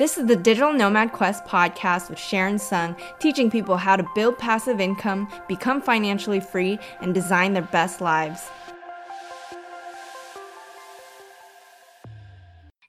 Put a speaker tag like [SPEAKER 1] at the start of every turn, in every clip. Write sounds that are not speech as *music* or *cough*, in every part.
[SPEAKER 1] This is the Digital Nomad Quest podcast with Sharon Tseung, teaching people how to build passive income, become financially free, and design their best lives.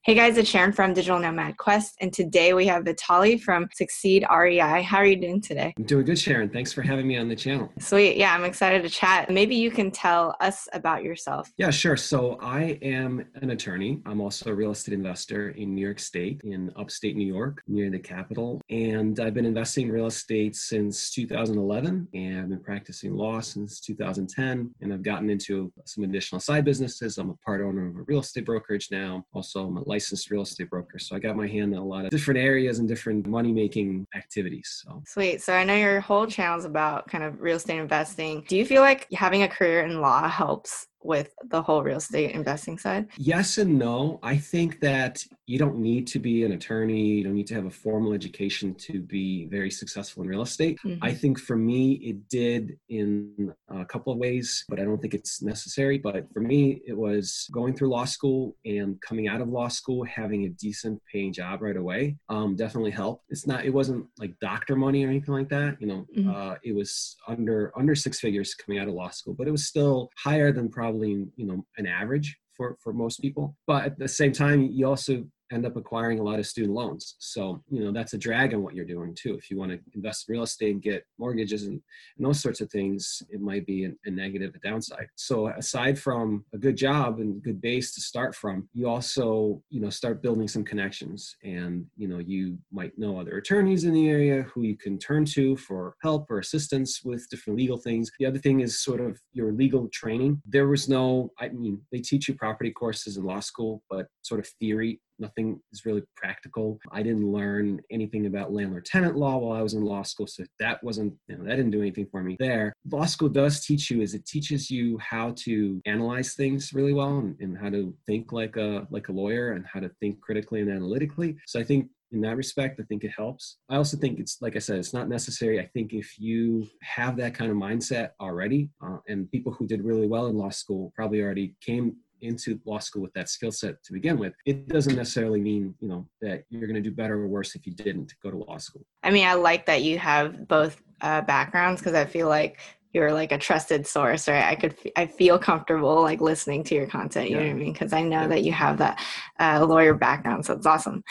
[SPEAKER 1] Hey guys, it's Sharon from Digital Nomad Quest, and today we have Vitaliy from Succeed REI. How are you doing today?
[SPEAKER 2] I'm doing good, Sharon. Thanks for having me on the channel.
[SPEAKER 1] Sweet. Yeah, I'm excited to chat. Maybe you can tell us about yourself.
[SPEAKER 2] Yeah, sure. So I am an attorney. I'm also a real estate investor in New York State, in upstate New York, near the capital. And I've been investing in real estate since 2011, and I've been practicing law since 2010. And I've gotten into some additional side businesses. I'm a part owner of a real estate brokerage now. Also, I'm a licensed real estate broker. So I got my hand in a lot of different areas and different money making activities. So
[SPEAKER 1] sweet. So I know your whole channel is about kind of real estate investing. Do you feel like having a career in law helps with the whole real estate investing side?
[SPEAKER 2] Yes and no. I think that you don't need to be an attorney, you don't need to have a formal education to be very successful in real estate. Mm-hmm. I think for me, it did in a couple of ways, but I don't think it's necessary. But for me, it was going through law school and coming out of law school, having a decent paying job right away um, definitely helped. It's not, it wasn't like doctor money or anything like that. You know, mm-hmm. uh, it was under under six figures coming out of law school, but it was still higher than probably probably you know an average for for most people. But at the same time you also end up acquiring a lot of student loans. So, you know, that's a drag on what you're doing too. If you want to invest in real estate and get mortgages and, and those sorts of things, it might be a, a negative, a downside. So aside from a good job and good base to start from, you also, you know, start building some connections and, you know, you might know other attorneys in the area who you can turn to for help or assistance with different legal things. The other thing is sort of your legal training. There was no, I mean, they teach you property courses in law school, but sort of theory nothing is really practical. I didn't learn anything about landlord tenant law while I was in law school, so that wasn't, you know, that didn't do anything for me there. Law school does teach you is it teaches you how to analyze things really well and, and how to think like a like a lawyer and how to think critically and analytically. So I think in that respect, I think it helps. I also think it's, like I said, it's not necessary. I think if you have that kind of mindset already, uh, and people who did really well in law school probably already came into law school with that skill set to begin with, it doesn't necessarily mean, you know, that you're going to do better or worse if you didn't go to law school.
[SPEAKER 1] I mean, I like that you have both uh, backgrounds because I feel like you're like a trusted source right i could i feel comfortable like listening to your content you yeah. know what i mean because i know yeah. that you have that uh, lawyer background so it's awesome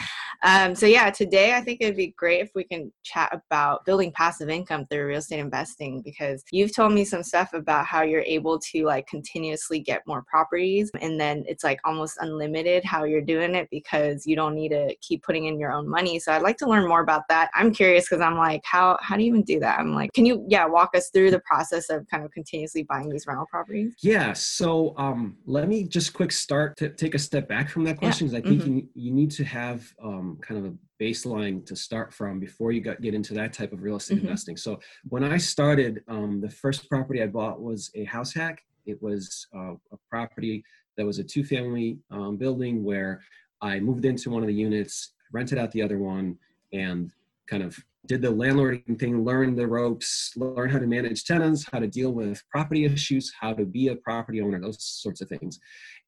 [SPEAKER 1] um, so yeah today i think it'd be great if we can chat about building passive income through real estate investing because you've told me some stuff about how you're able to like continuously get more properties and then it's like almost unlimited how you're doing it because you don't need to keep putting in your own money so i'd like to learn more about that i'm curious because i'm like how how do you even do that i'm like can you yeah walk us through the process process of kind of continuously buying these rental properties?
[SPEAKER 2] Yeah. So um, let me just quick start to take a step back from that question because yeah. I think mm-hmm. you, you need to have um, kind of a baseline to start from before you got, get into that type of real estate mm-hmm. investing. So when I started, um, the first property I bought was a house hack. It was uh, a property that was a two family um, building where I moved into one of the units, rented out the other one, and kind of did the landlording thing, learn the ropes, learn how to manage tenants, how to deal with property issues, how to be a property owner, those sorts of things.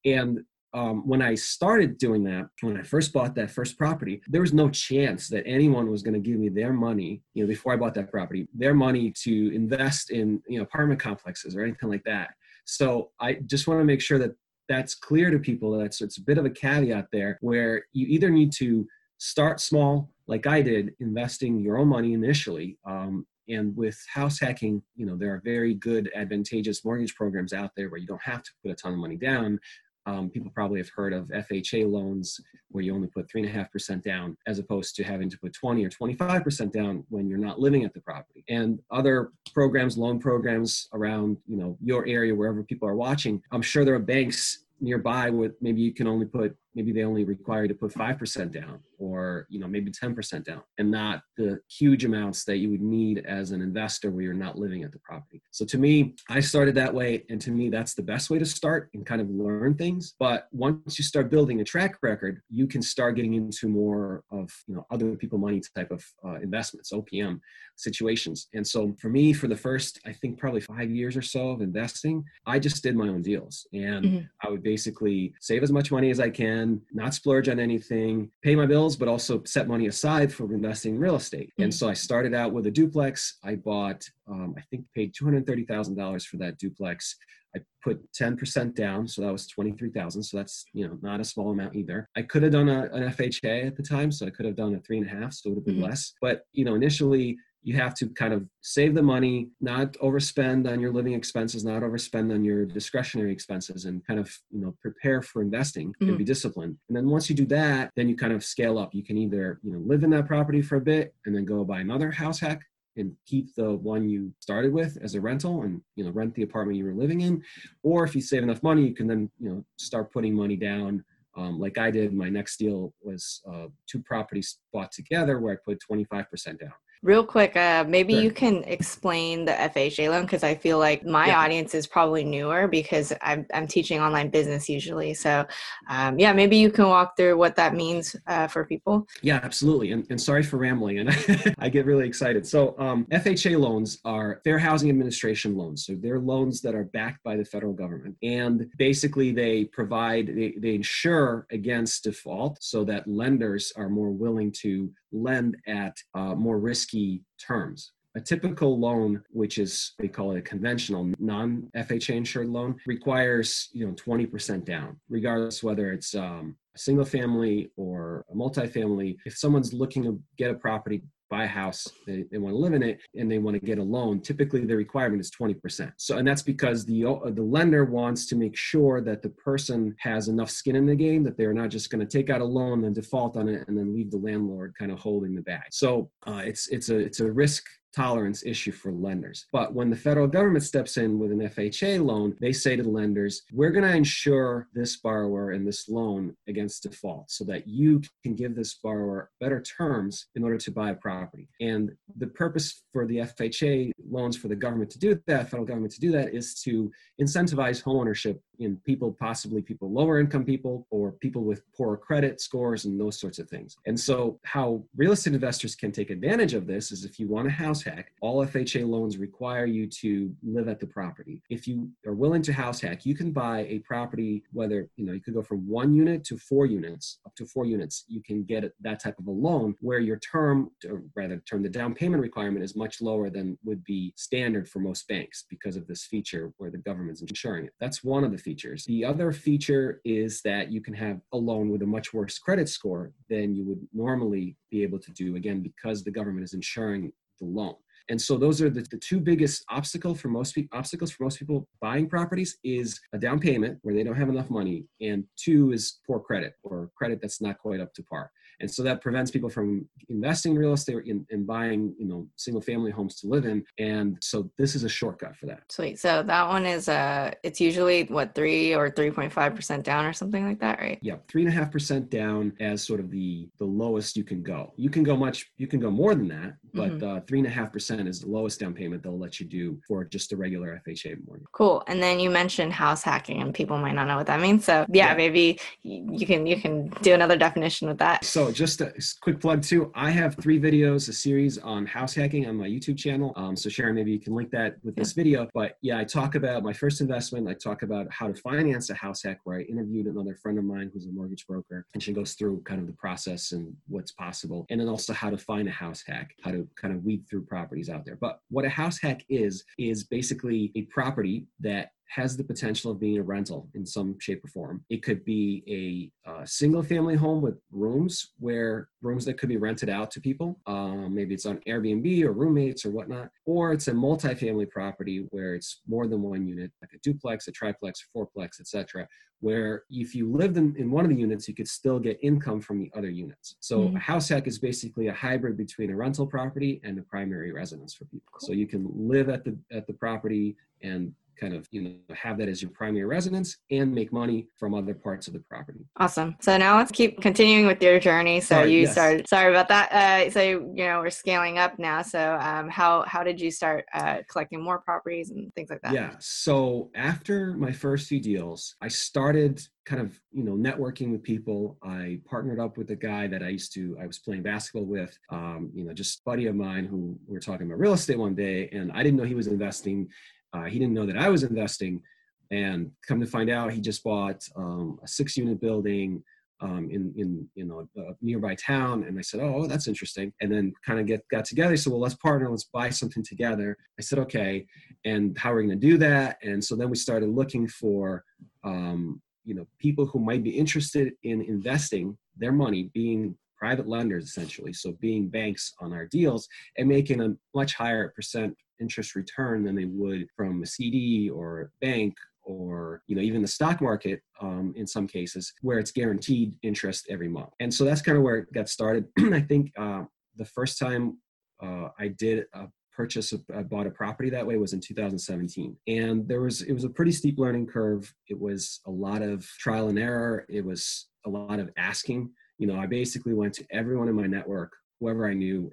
[SPEAKER 2] And um, when I started doing that, when I first bought that first property, there was no chance that anyone was going to give me their money, you know, before I bought that property, their money to invest in, you know, apartment complexes or anything like that. So I just want to make sure that that's clear to people. That's it's a bit of a caveat there, where you either need to start small like I did, investing your own money initially. Um, and with house hacking, you know, there are very good advantageous mortgage programs out there where you don't have to put a ton of money down. Um, people probably have heard of FHA loans where you only put three and a half percent down as opposed to having to put 20 or 25 percent down when you're not living at the property and other programs loan programs around you know your area wherever people are watching i'm sure there are banks nearby with maybe you can only put maybe they only require you to put 5% down or you know maybe 10% down and not the huge amounts that you would need as an investor where you're not living at the property. So to me i started that way and to me that's the best way to start and kind of learn things. But once you start building a track record you can start getting into more of you know other people money type of uh, investments opm situations. And so for me for the first i think probably five years or so of investing i just did my own deals and mm-hmm. i would basically save as much money as i can then not splurge on anything, pay my bills, but also set money aside for investing in real estate. Mm-hmm. And so I started out with a duplex. I bought, um, I think, paid two hundred thirty thousand dollars for that duplex. I put 10% down, so that was 23,000. So that's, you know, not a small amount either. I could have done a, an FHA at the time, so I could have done a three and a half, so it would have been mm-hmm. less. But, you know, initially you have to kind of save the money, not overspend on your living expenses, not overspend on your discretionary expenses, and kind of you know prepare for investing mm-hmm. and be disciplined. And then once you do that, then you kind of scale up. You can either you know live in that property for a bit and then go buy another house hack and keep the one you started with as a rental and you know rent the apartment you were living in or if you save enough money you can then you know start putting money down um, like i did my next deal was uh, two properties bought together where i put 25% down
[SPEAKER 1] Real quick, uh, maybe sure. you can explain the FHA loan because I feel like my yeah. audience is probably newer because I'm, I'm teaching online business usually. So, um, yeah, maybe you can walk through what that means uh, for people.
[SPEAKER 2] Yeah, absolutely. And, and sorry for rambling, and *laughs* I get really excited. So, um, FHA loans are Fair Housing Administration loans. So, they're loans that are backed by the federal government. And basically, they provide, they, they insure against default so that lenders are more willing to lend at uh, more risky terms. A typical loan, which is they call it a conventional non-FHA insured loan, requires you know 20% down, regardless whether it's um, a single family or a multifamily. If someone's looking to get a property buy a house, they, they want to live in it, and they want to get a loan, typically the requirement is 20%. So, and that's because the uh, the lender wants to make sure that the person has enough skin in the game that they're not just going to take out a loan and default on it and then leave the landlord kind of holding the bag. So, uh, it's it's a it's a risk tolerance issue for lenders. But when the federal government steps in with an FHA loan, they say to the lenders, we're going to insure this borrower and this loan against default so that you can give this borrower better terms in order to buy a property. And the purpose for the FHA loans for the government to do that, federal government to do that, is to incentivize homeownership in people, possibly people lower income people or people with poor credit scores and those sorts of things. And so, how real estate investors can take advantage of this is if you want a house hack, all FHA loans require you to live at the property. If you are willing to house hack, you can buy a property, whether you know you could go from one unit to four units, up to four units. You can get that type of a loan where your term, or rather, term the down payment requirement is much lower than would be standard for most banks because of this feature where the government's insuring it. That's one of the features. The other feature is that you can have a loan with a much worse credit score than you would normally be able to do, again, because the government is insuring the loan. And so those are the, the two biggest obstacle for most people obstacles for most people buying properties is a down payment where they don't have enough money, and two is poor credit or credit that's not quite up to par and so that prevents people from investing in real estate and, and buying you know single family homes to live in. And so this is a shortcut for that.
[SPEAKER 1] Sweet. So that one is uh it's usually what three or 3.5 percent down or something like that right?
[SPEAKER 2] Yeah three and a half percent down as sort of the the lowest you can go. You can go much you can go more than that but mm-hmm. uh, three and a half percent is the lowest down payment they'll let you do for just a regular fha mortgage.
[SPEAKER 1] Cool. And then you mentioned house hacking and people might not know what that means. So yeah, yeah. maybe you can you can do another definition with that.
[SPEAKER 2] So just a quick plug too. I have three videos, a series on house hacking on my YouTube channel. Um, so Sharon, maybe you can link that with this video. But yeah, I talk about my first investment. I talk about how to finance a house hack, where I interviewed another friend of mine who's a mortgage broker, and she goes through kind of the process and what's possible, and then also how to find a house hack, how to kind of weed through properties out there. But what a house hack is is basically a property that has the potential of being a rental in some shape or form. It could be a uh, single family home with rooms where rooms that could be rented out to people. Um, maybe it's on Airbnb or roommates or whatnot. Or it's a multifamily property where it's more than one unit, like a duplex, a triplex, a fourplex, etc. Where if you lived in, in one of the units, you could still get income from the other units. So mm-hmm. a house hack is basically a hybrid between a rental property and a primary residence for people. Cool. So you can live at the at the property and kind of you know have that as your primary residence and make money from other parts of the property.
[SPEAKER 1] Awesome. So now let's keep continuing with your journey. So sorry, you yes. started sorry about that. Uh, so you know we're scaling up now. So um, how how did you start uh, collecting more properties and things like that?
[SPEAKER 2] Yeah. So after my first few deals i started kind of you know networking with people. I partnered up with a guy that i used to i was playing basketball with um, you know just buddy of mine who we were talking about real estate one day and i didn't know he was investing uh, he didn't know that I was investing, and come to find out, he just bought um, a six-unit building um, in in you know a nearby town, and I said, oh, that's interesting, and then kind of get got together. So well, let's partner, let's buy something together. I said, okay, and how are we going to do that? And so then we started looking for um, you know people who might be interested in investing their money, being private lenders essentially, so being banks on our deals and making a much higher percent interest return than they would from a CD or bank or you know even the stock market um, in some cases where it's guaranteed interest every month. And so that's kind of where it got started. *clears throat* I think uh, the first time uh, i did a purchase I bought a property that way was in 2017 and there was it was a pretty steep learning curve. It was a lot of trial and error. It was a lot of asking. You know i basically went to everyone in my network whoever i knew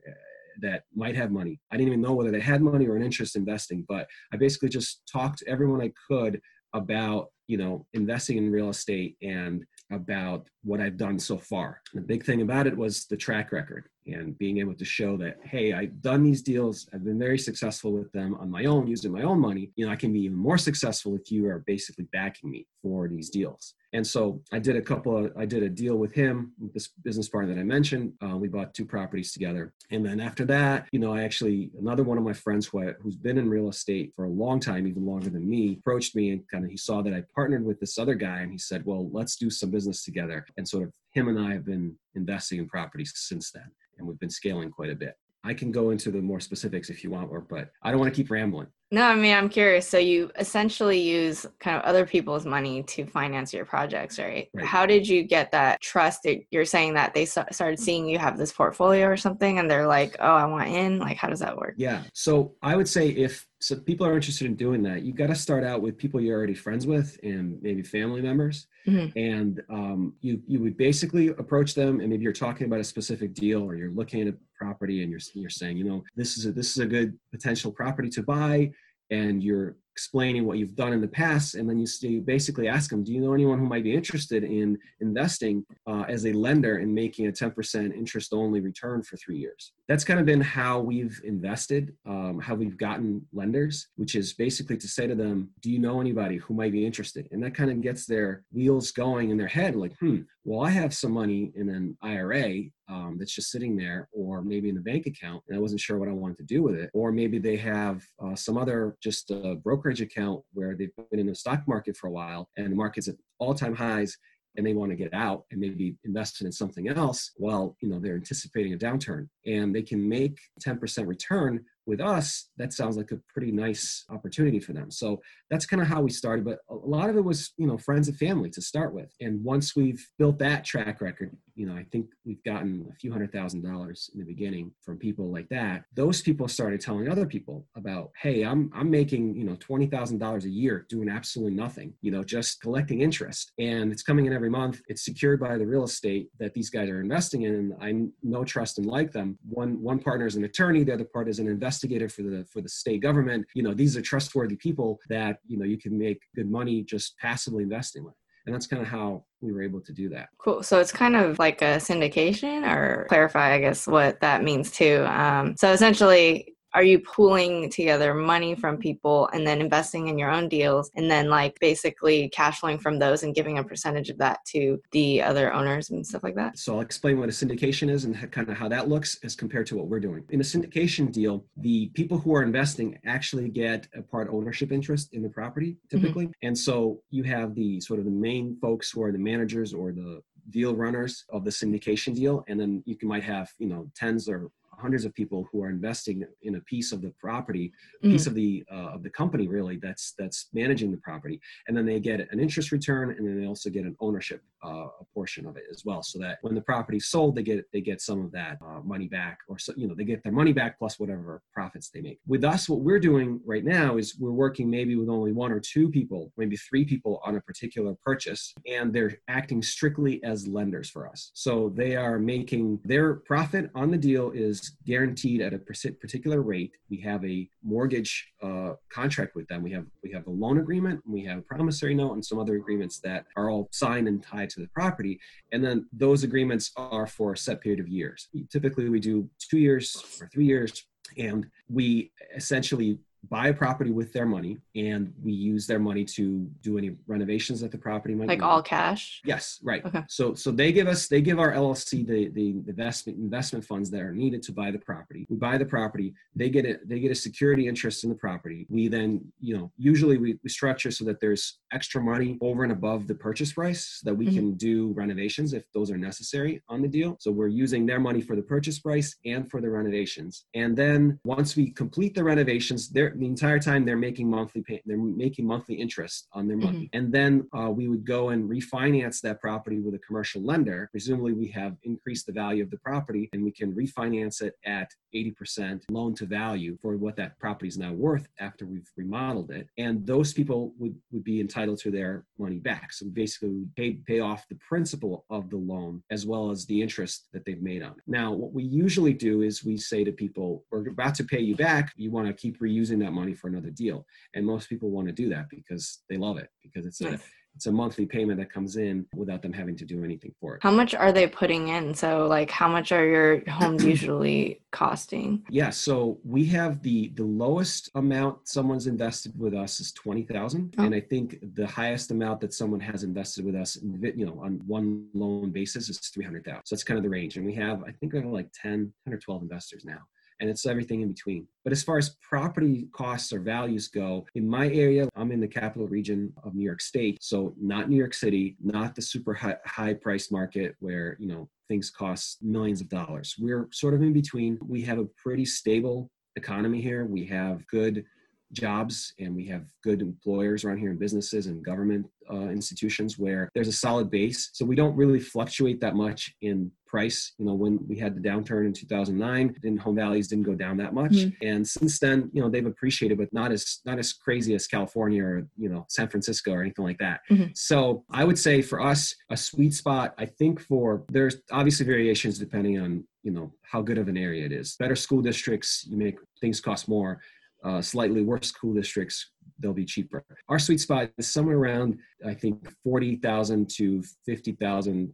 [SPEAKER 2] that might have money. I didn't even know whether they had money or an interest investing, but I basically just talked to everyone I could about you know investing in real estate and about what I've done so far. The big thing about it was the track record and being able to show that hey, I've done these deals, I've been very successful with them on my own using my own money. You know, I can be even more successful if you are basically backing me for these deals. And so I did a couple of, I did a deal with him, this business partner that I mentioned. Uh, we bought two properties together. And then after that, you know, I actually, another one of my friends who I, who's been in real estate for a long time, even longer than me, approached me and kind of, he saw that I partnered with this other guy and he said, well, let's do some business together. And sort of him and I have been investing in properties since then. And we've been scaling quite a bit. I can go into the more specifics if you want, or but I don't want to keep rambling.
[SPEAKER 1] No, I mean I'm curious. So you essentially use kind of other people's money to finance your projects, right? right. How did you get that trust? You're saying that they started seeing you have this portfolio or something, and they're like, "Oh, I want in." Like, how does that work?
[SPEAKER 2] Yeah. So I would say if so people are interested in doing that you got to start out with people you're already friends with and maybe family members mm-hmm. and um, you you would basically approach them and maybe you're talking about a specific deal or you're looking at a property and you're you're saying you know this is a this is a good potential property to buy and you're explaining what you've done in the past and then you, you basically ask them do you know anyone who might be interested in investing uh, as a lender and making a 10% interest only return for three years that's kind of been how we've invested um, how we've gotten lenders which is basically to say to them do you know anybody who might be interested and that kind of gets their wheels going in their head like hmm well i have some money in an ira um, that's just sitting there, or maybe in a bank account, and I wasn't sure what I wanted to do with it. Or maybe they have uh, some other just brokerage account where they've been in the stock market for a while, and the market's at all-time highs, and they want to get out and maybe invest in something else while you know they're anticipating a downturn. And they can make 10% return with us, that sounds like a pretty nice opportunity for them. So that's kind of how we started. But a lot of it was, you know, friends and family to start with. And once we've built that track record, you know, I think we've gotten a few hundred thousand dollars in the beginning from people like that. Those people started telling other people about, hey, I'm I'm making, you know, twenty thousand dollars a year doing absolutely nothing, you know, just collecting interest. And it's coming in every month. It's secured by the real estate that these guys are investing in. And I know trust and like them. One one partner is an attorney, the other part is an investor investigator for the for the state government you know these are trustworthy people that you know you can make good money just passively investing with. And that's kind of how we were able to do that.
[SPEAKER 1] Cool. So it's kind of like a syndication or clarify i guess what that means too. Um, so essentially are you pooling together money from people and then investing in your own deals and then like basically cash flowing from those and giving a percentage of that to the other owners and stuff like that?
[SPEAKER 2] So i'll explain what a syndication is and kind of how that looks as compared to what we're doing. In a syndication deal the people who are investing actually get a part ownership interest in the property typically. Mm-hmm. and so you have the sort of the main folks who are the managers or the deal runners of the syndication deal. And then you can, might have you know tens or hundreds of people who are investing in a piece of the property, mm. piece of the uh, of the company really that's that's managing the property, and then they get an interest return, and then they also get an ownership uh, a portion of it as well, so that when the property's sold, they get they get some of that uh, money back, or so you know they get their money back plus whatever profits they make. With us, what we're doing right now is we're working maybe with only one or two people, maybe three people on a particular purchase, and they're acting strictly as lenders for us. So they are making their profit on the deal is guaranteed at a particular rate. We have a mortgage uh, contract with them. We have we have a loan agreement, we have a promissory note, and some other agreements that are all signed and tied to the property. And then those agreements are for a set period of years. Typically, we do two years or three years, and we essentially buy a property with their money and we use their money to do any renovations that the property might
[SPEAKER 1] like
[SPEAKER 2] need.
[SPEAKER 1] all cash?
[SPEAKER 2] Yes right.
[SPEAKER 1] Okay.
[SPEAKER 2] So so they give us they give our llc the the investment investment funds that are needed to buy the property. We buy the property they get it they get a security interest in the property. We then you know usually we, we structure so that there's extra money over and above the purchase price so that we mm-hmm. can do renovations if those are necessary on the deal. So we're using their money for the purchase price and for the renovations. And then once we complete the renovations they're the entire time they're making monthly pay, they're making monthly interest on their money. Mm-hmm. and then uh, we would go and refinance that property with a commercial lender. Presumably we have increased the value of the property and we can refinance it at 80% loan to value for what that property is now worth after we've remodeled it. And those people would, would be entitled to their money back. So basically we pay, pay off the principal of the loan as well as the interest that they've made on it. Now what we usually do is we say to people we're about to pay you back. You want to keep reusing that money for another deal. And most people want to do that because they love it because it's nice. a it's a monthly payment that comes in without them having to do anything for it.
[SPEAKER 1] How much are they putting in? So like how much are your homes *clears throat* usually costing?
[SPEAKER 2] Yeah, so we have the the lowest amount someone's invested with us is 20,000 oh. and I think the highest amount that someone has invested with us you know on one loan basis is 300,000. So that's kind of the range and we have I think we have like 10 10 or 12 investors now and it's everything in between. But as far as property costs or values go, in my area, I'm in the capital region of New York State, so not New York City, not the super high, high price market where, you know, things cost millions of dollars. We're sort of in between. We have a pretty stable economy here. We have good jobs and we have good employers around here in businesses and government uh, institutions where there's a solid base. So we don't really fluctuate that much in price. You know when we had the downturn in 2009 then home values didn't go down that much. Mm-hmm. and since then you know they've appreciated but not as not as crazy as california or you know san francisco or anything like that. Mm-hmm. so i would say for us a sweet spot i think for there's obviously variations depending on you know how good of an area it is. Better school districts you make things cost more uh, slightly worse school districts, they'll be cheaper. Our sweet spot is somewhere around, I think, 40,000 to 50,000,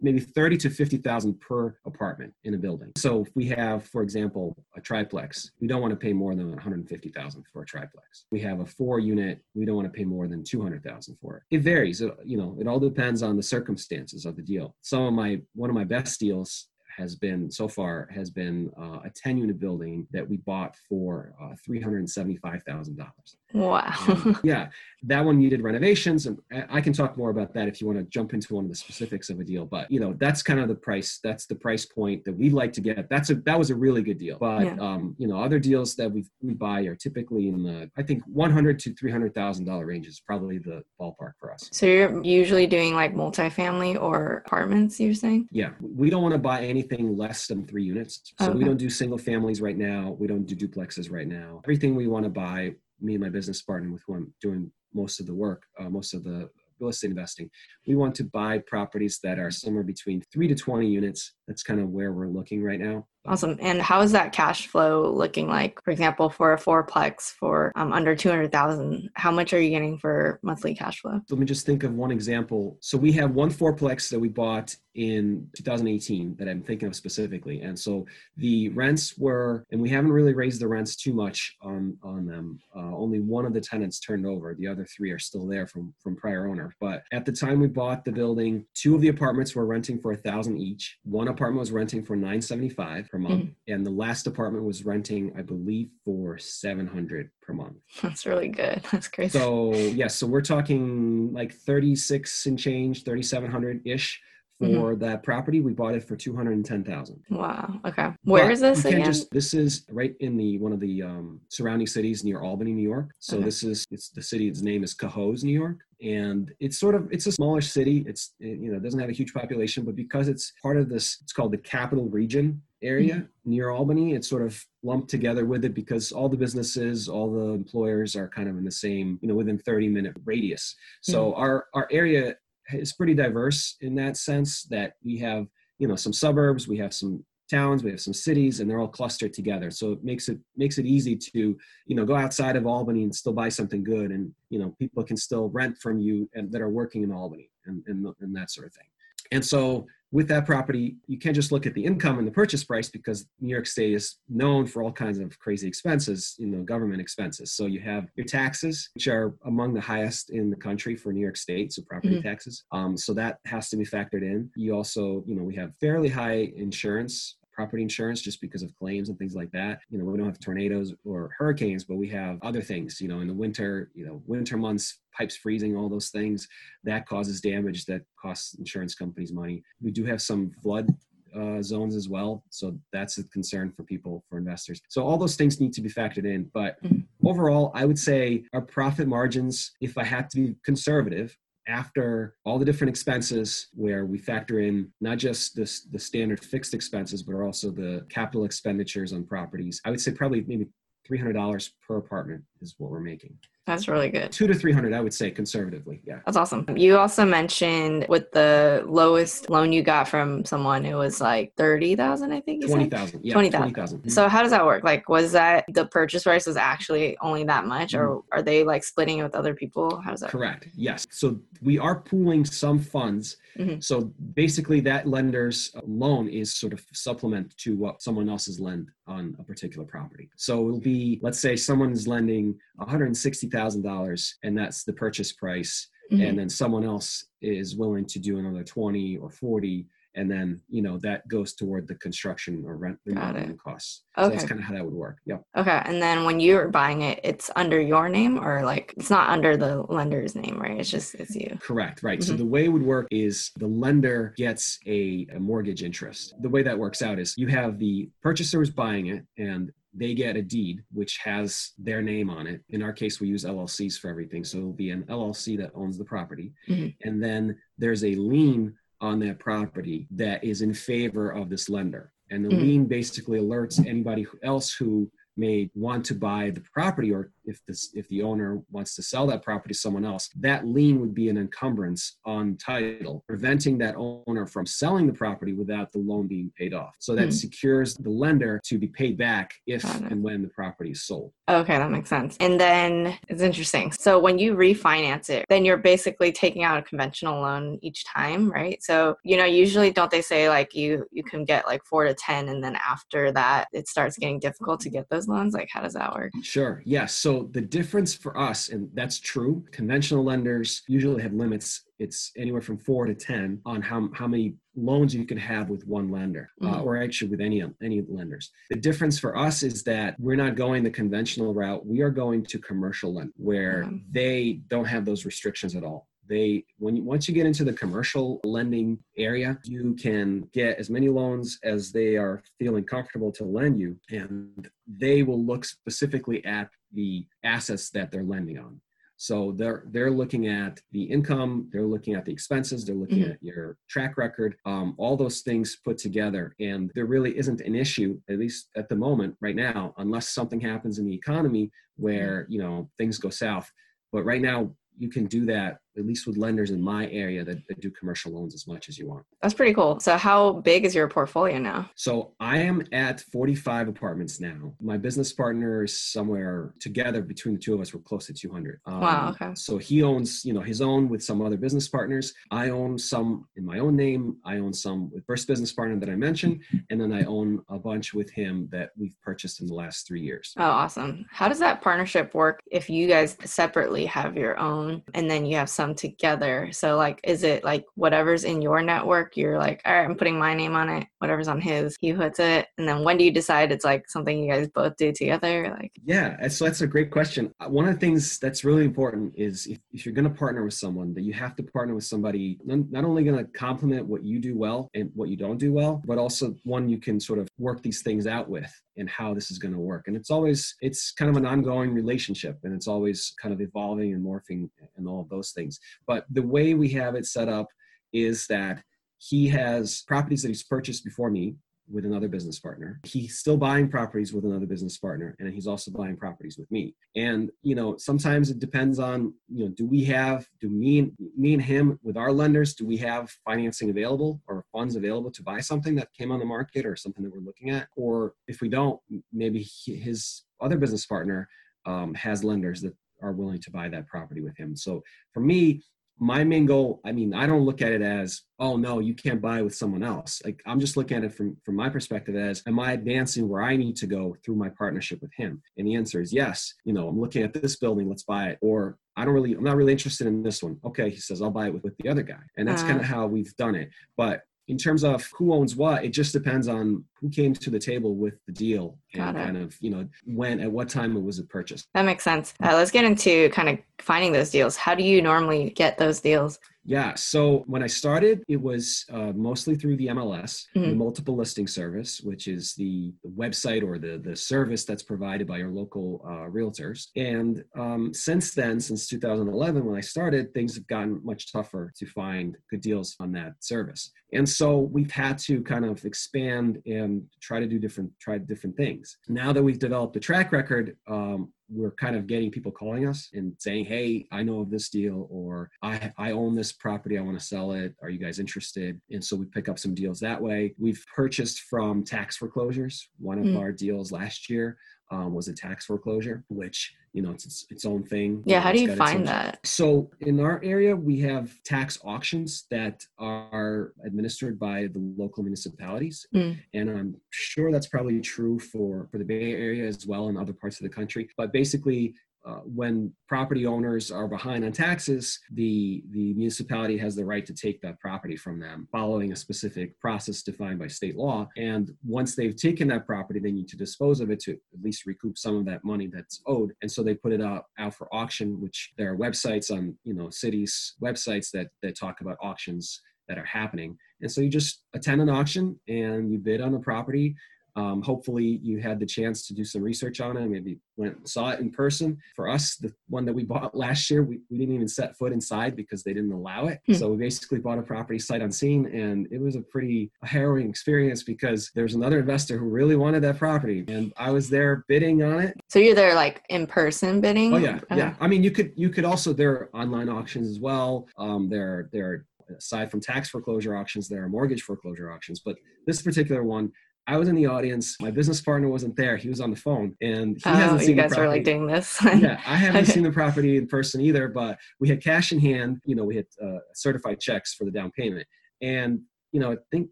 [SPEAKER 2] maybe 30 to 50,000 per apartment in a building. So if we have, for example, a triplex, we don't want to pay more than 150,000 for a triplex. We have a four unit, we don't want to pay more than 200,000 for it. It varies. You know, it all depends on the circumstances of the deal. Some of my, one of my best deals has been so far has been uh, a 10 unit building that we bought for uh, $375,000.
[SPEAKER 1] Wow.
[SPEAKER 2] Um, yeah, that one needed renovations, and I can talk more about that if you want to jump into one of the specifics of a deal. But you know, that's kind of the price. That's the price point that we like to get. That's a that was a really good deal. But yeah. um, you know, other deals that we we buy are typically in the I think 100 to 300 thousand dollar range is probably the ballpark for us.
[SPEAKER 1] So you're usually doing like multifamily or apartments. You're saying?
[SPEAKER 2] Yeah, we don't want to buy anything less than three units. So okay. we don't do single families right now. We don't do duplexes right now. Everything we want to buy me and my business partner with who I'm doing most of the work, uh, most of the real estate investing. We want to buy properties that are somewhere between three to 20 units. That's kind of where we're looking right now.
[SPEAKER 1] Awesome. And how is that cash flow looking like? For example, for a fourplex for um, under 200,000, how much are you getting for monthly cash flow?
[SPEAKER 2] Let me just think of one example. So we have one fourplex that we bought in 2018 that I'm thinking of specifically. And so the rents were, and we haven't really raised the rents too much on, on them. Uh, only one of the tenants turned over. The other three are still there from, from prior owner. But at the time we bought the building, two of the apartments were renting for a thousand each. One apartment was renting for 975 per month. Mm-hmm. And the last apartment was renting, I believe, for 700 per month. *laughs*
[SPEAKER 1] That's really good. *laughs* That's crazy.
[SPEAKER 2] So, yes, yeah, so we're talking like 36 and change, 3,700 ish for mm-hmm. that property. We bought it for two hundred and ten thousand.
[SPEAKER 1] Wow. Okay. Where but is this again? Just,
[SPEAKER 2] this is right in the one of the um, surrounding cities near Albany, New York. So okay. this is it's the city's name is Cohoes, New York, and it's sort of it's a smaller city. It's it, you know doesn't have a huge population, but because it's part of this, it's called the Capital Region area near Albany. It's sort of lumped together with it because all the businesses, all the employers are kind of in the same, you know, within 30 minute radius. So mm-hmm. our our area is pretty diverse in that sense that we have you know some suburbs we have some towns we have some cities and they're all clustered together so it makes it makes it easy to you know go outside of albany and still buy something good and you know people can still rent from you and that are working in albany and, and, and that sort of thing and so with that property, you can't just look at the income and the purchase price because New York State is known for all kinds of crazy expenses, you know, government expenses. So you have your taxes, which are among the highest in the country for New York State, so property mm-hmm. taxes. Um, so that has to be factored in. You also, you know, we have fairly high insurance property insurance just because of claims and things like that. You know, we don't have tornadoes or hurricanes, but we have other things, you know, in the winter, you know, winter months, pipes freezing, all those things that causes damage that costs insurance companies money. We do have some flood uh, zones as well. So that's a concern for people, for investors. So all those things need to be factored in. But mm-hmm. overall, I would say our profit margins, if I have to be conservative, after all the different expenses where we factor in not just this, the standard fixed expenses but also the capital expenditures on properties i would say probably maybe $300 per apartment is what we're making
[SPEAKER 1] that's really good.
[SPEAKER 2] Two to 300, I would say conservatively. Yeah.
[SPEAKER 1] That's awesome. You also mentioned with the lowest loan you got from someone, it was like 30,000, I think.
[SPEAKER 2] 20,000. Yeah.
[SPEAKER 1] 20,000. 20, mm-hmm. So how does that work? Like, was that the purchase price was actually only that much mm-hmm. or are they like splitting it with other people? How does that
[SPEAKER 2] Correct. Work? Yes. So we are pooling some funds. Mm-hmm. So basically that lender's loan is sort of supplement to what someone else is lend on a particular property. So it'll be, let's say someone's lending 160,000 $50,000 and that's the purchase price. Mm-hmm. And then someone else is willing to do another 20 or 40 and then you know that goes toward the construction or rent remodeling costs. So okay. that's kind of how that would work. Yep.
[SPEAKER 1] Okay, and then when you're buying it, it's under your name or like it's not under the lender's name, right? It's just it's you.
[SPEAKER 2] Correct. Right. Mm-hmm. So the way it would work is the lender gets a, a mortgage interest. The way that works out is you have the purchaser is buying it, and they get a deed which has their name on it. In our case, we use LLCs for everything. So it'll be an LLC that owns the property. Mm-hmm. And then there's a lien on that property that is in favor of this lender. And the mm-hmm. lien basically alerts anybody else who may want to buy the property or if this if the owner wants to sell that property to someone else that lien would be an encumbrance on title preventing that owner from selling the property without the loan being paid off. So that hmm. secures the lender to be paid back if and when the property is sold.
[SPEAKER 1] Okay that makes sense. And then it's interesting. So when you refinance it then you're basically taking out a conventional loan each time right? So you know usually don't they say like you you can get like 4 to 10 and then after that it starts getting difficult to get those loans? Like how does that work?
[SPEAKER 2] Sure yes so the difference for us, and that's true, conventional lenders usually have limits. It's anywhere from four to 10 on how, how many loans you can have with one lender, uh, mm-hmm. uh, or actually with any, any lenders. The difference for us is that we're not going the conventional route. We are going to commercial lend where mm-hmm. they don't have those restrictions at all they when you, once you get into the commercial lending area you can get as many loans as they are feeling comfortable to lend you and they will look specifically at the assets that they're lending on so they're they're looking at the income they're looking at the expenses they're looking mm-hmm. at your track record um, all those things put together and there really isn't an issue at least at the moment right now unless something happens in the economy where mm-hmm. you know things go south but right now you can do that at least with lenders in my area that, that, do commercial loans as much as you want.
[SPEAKER 1] That's pretty cool. So how big is your portfolio now?
[SPEAKER 2] So I am at 45 apartments now. My business partner is somewhere together between the two of us, we're close to 200.
[SPEAKER 1] Um, wow. Okay.
[SPEAKER 2] So he owns, you know, his own with some other business partners. I own some in my own name. I own some with first business partner that I mentioned, and then I own a bunch with him that we've purchased in the last three years.
[SPEAKER 1] Oh, awesome. How does that partnership work if you guys separately have your own and then you have some together. So like is it like whatever's in your network, you're like, all right, I'm putting my name on it, whatever's on his, he puts it. And then when do you decide it's like something you guys both do together? Like
[SPEAKER 2] Yeah, so that's a great question. Uh, one of the things that's really important is if, if you're gonna partner with someone, that you have to partner with somebody not only gonna complement what you do well and what you don't do well, but also one you can sort of work these things out with and how this is going to work. And it's always it's kind of an ongoing relationship and it's always kind of evolving and morphing and all of those things. But the way we have it set up is that he has properties that he's purchased before me with another business partner. He's still buying properties with another business partner, and he's also buying properties with me. And you know, sometimes it depends on you know, do we have, do me and me and him with our lenders, do we have financing available or funds available to buy something that came on the market or something that we're looking at? Or if we don't, maybe his other business partner um, has lenders that are willing to buy that property with him. So for me, my main goal i mean i don't look at it as oh no you can't buy with someone else. Like i'm just looking at it from from my perspective as am i advancing where i need to go through my partnership with him? And the answer is yes. You know i'm looking at this building let's buy it. Or i don't really i'm not really interested in this one. Okay he says i'll buy it with, with the other guy. And that's uh, kind of how we've done it. But in terms of who owns what, it just depends on who came to the table with the deal and kind of, you know, when, at what time it was purchased.
[SPEAKER 1] That makes sense. Uh, let's get into kind of finding those deals. How do you normally get those deals?
[SPEAKER 2] Yeah. So when I started, it was uh, mostly through the MLS, mm-hmm. the multiple listing service, which is the, website or the, the service that's provided by your local uh, realtors. And um, since then, since 2011, when I started, things have gotten much tougher to find good deals on that service. And so we've had to kind of expand and try to do different, try different things. Now that we've developed a track record, um, we're kind of getting people calling us and saying, "Hey, I know of this deal," or "I I own this property. I want to sell it. Are you guys interested?" And so we pick up some deals that way. We've purchased from tax foreclosures. One of mm. our deals last year um, was a tax foreclosure, which you know it's its, its own thing.
[SPEAKER 1] Yeah, how do you find that?
[SPEAKER 2] So in our area, we have tax auctions that are administered by the local municipalities, mm. and I'm sure that's probably true for for the Bay Area as well and other parts of the country. But basically, uh, when property owners are behind on taxes, the, the municipality has the right to take that property from them following a specific process defined by state law. And once they've taken that property, they need to dispose of it to at least recoup some of that money that's owed. And so they put it out, out for auction, which there are websites on, you know, cities' websites that, that talk about auctions that are happening. And so you just attend an auction and you bid on the property um, hopefully, you had the chance to do some research on it. Maybe went saw it in person. For us, the one that we bought last year, we, we didn't even set foot inside because they didn't allow it. Hmm. So we basically bought a property sight unseen, and it was a pretty harrowing experience because there's another investor who really wanted that property, and I was there bidding on it.
[SPEAKER 1] So you're there like in person bidding?
[SPEAKER 2] Oh yeah, okay. yeah. I mean, you could you could also there are online auctions as well. Um, there there aside from tax foreclosure auctions, there are mortgage foreclosure auctions. But this particular one, I was in the audience. My business partner wasn't there. He was on the phone, and he oh, hasn't seen
[SPEAKER 1] you guys
[SPEAKER 2] the property.
[SPEAKER 1] were like doing this. *laughs*
[SPEAKER 2] yeah, I haven't seen the *laughs* property in person either. But we had cash in hand. You know, we had uh, certified checks for the down payment, and you know, I think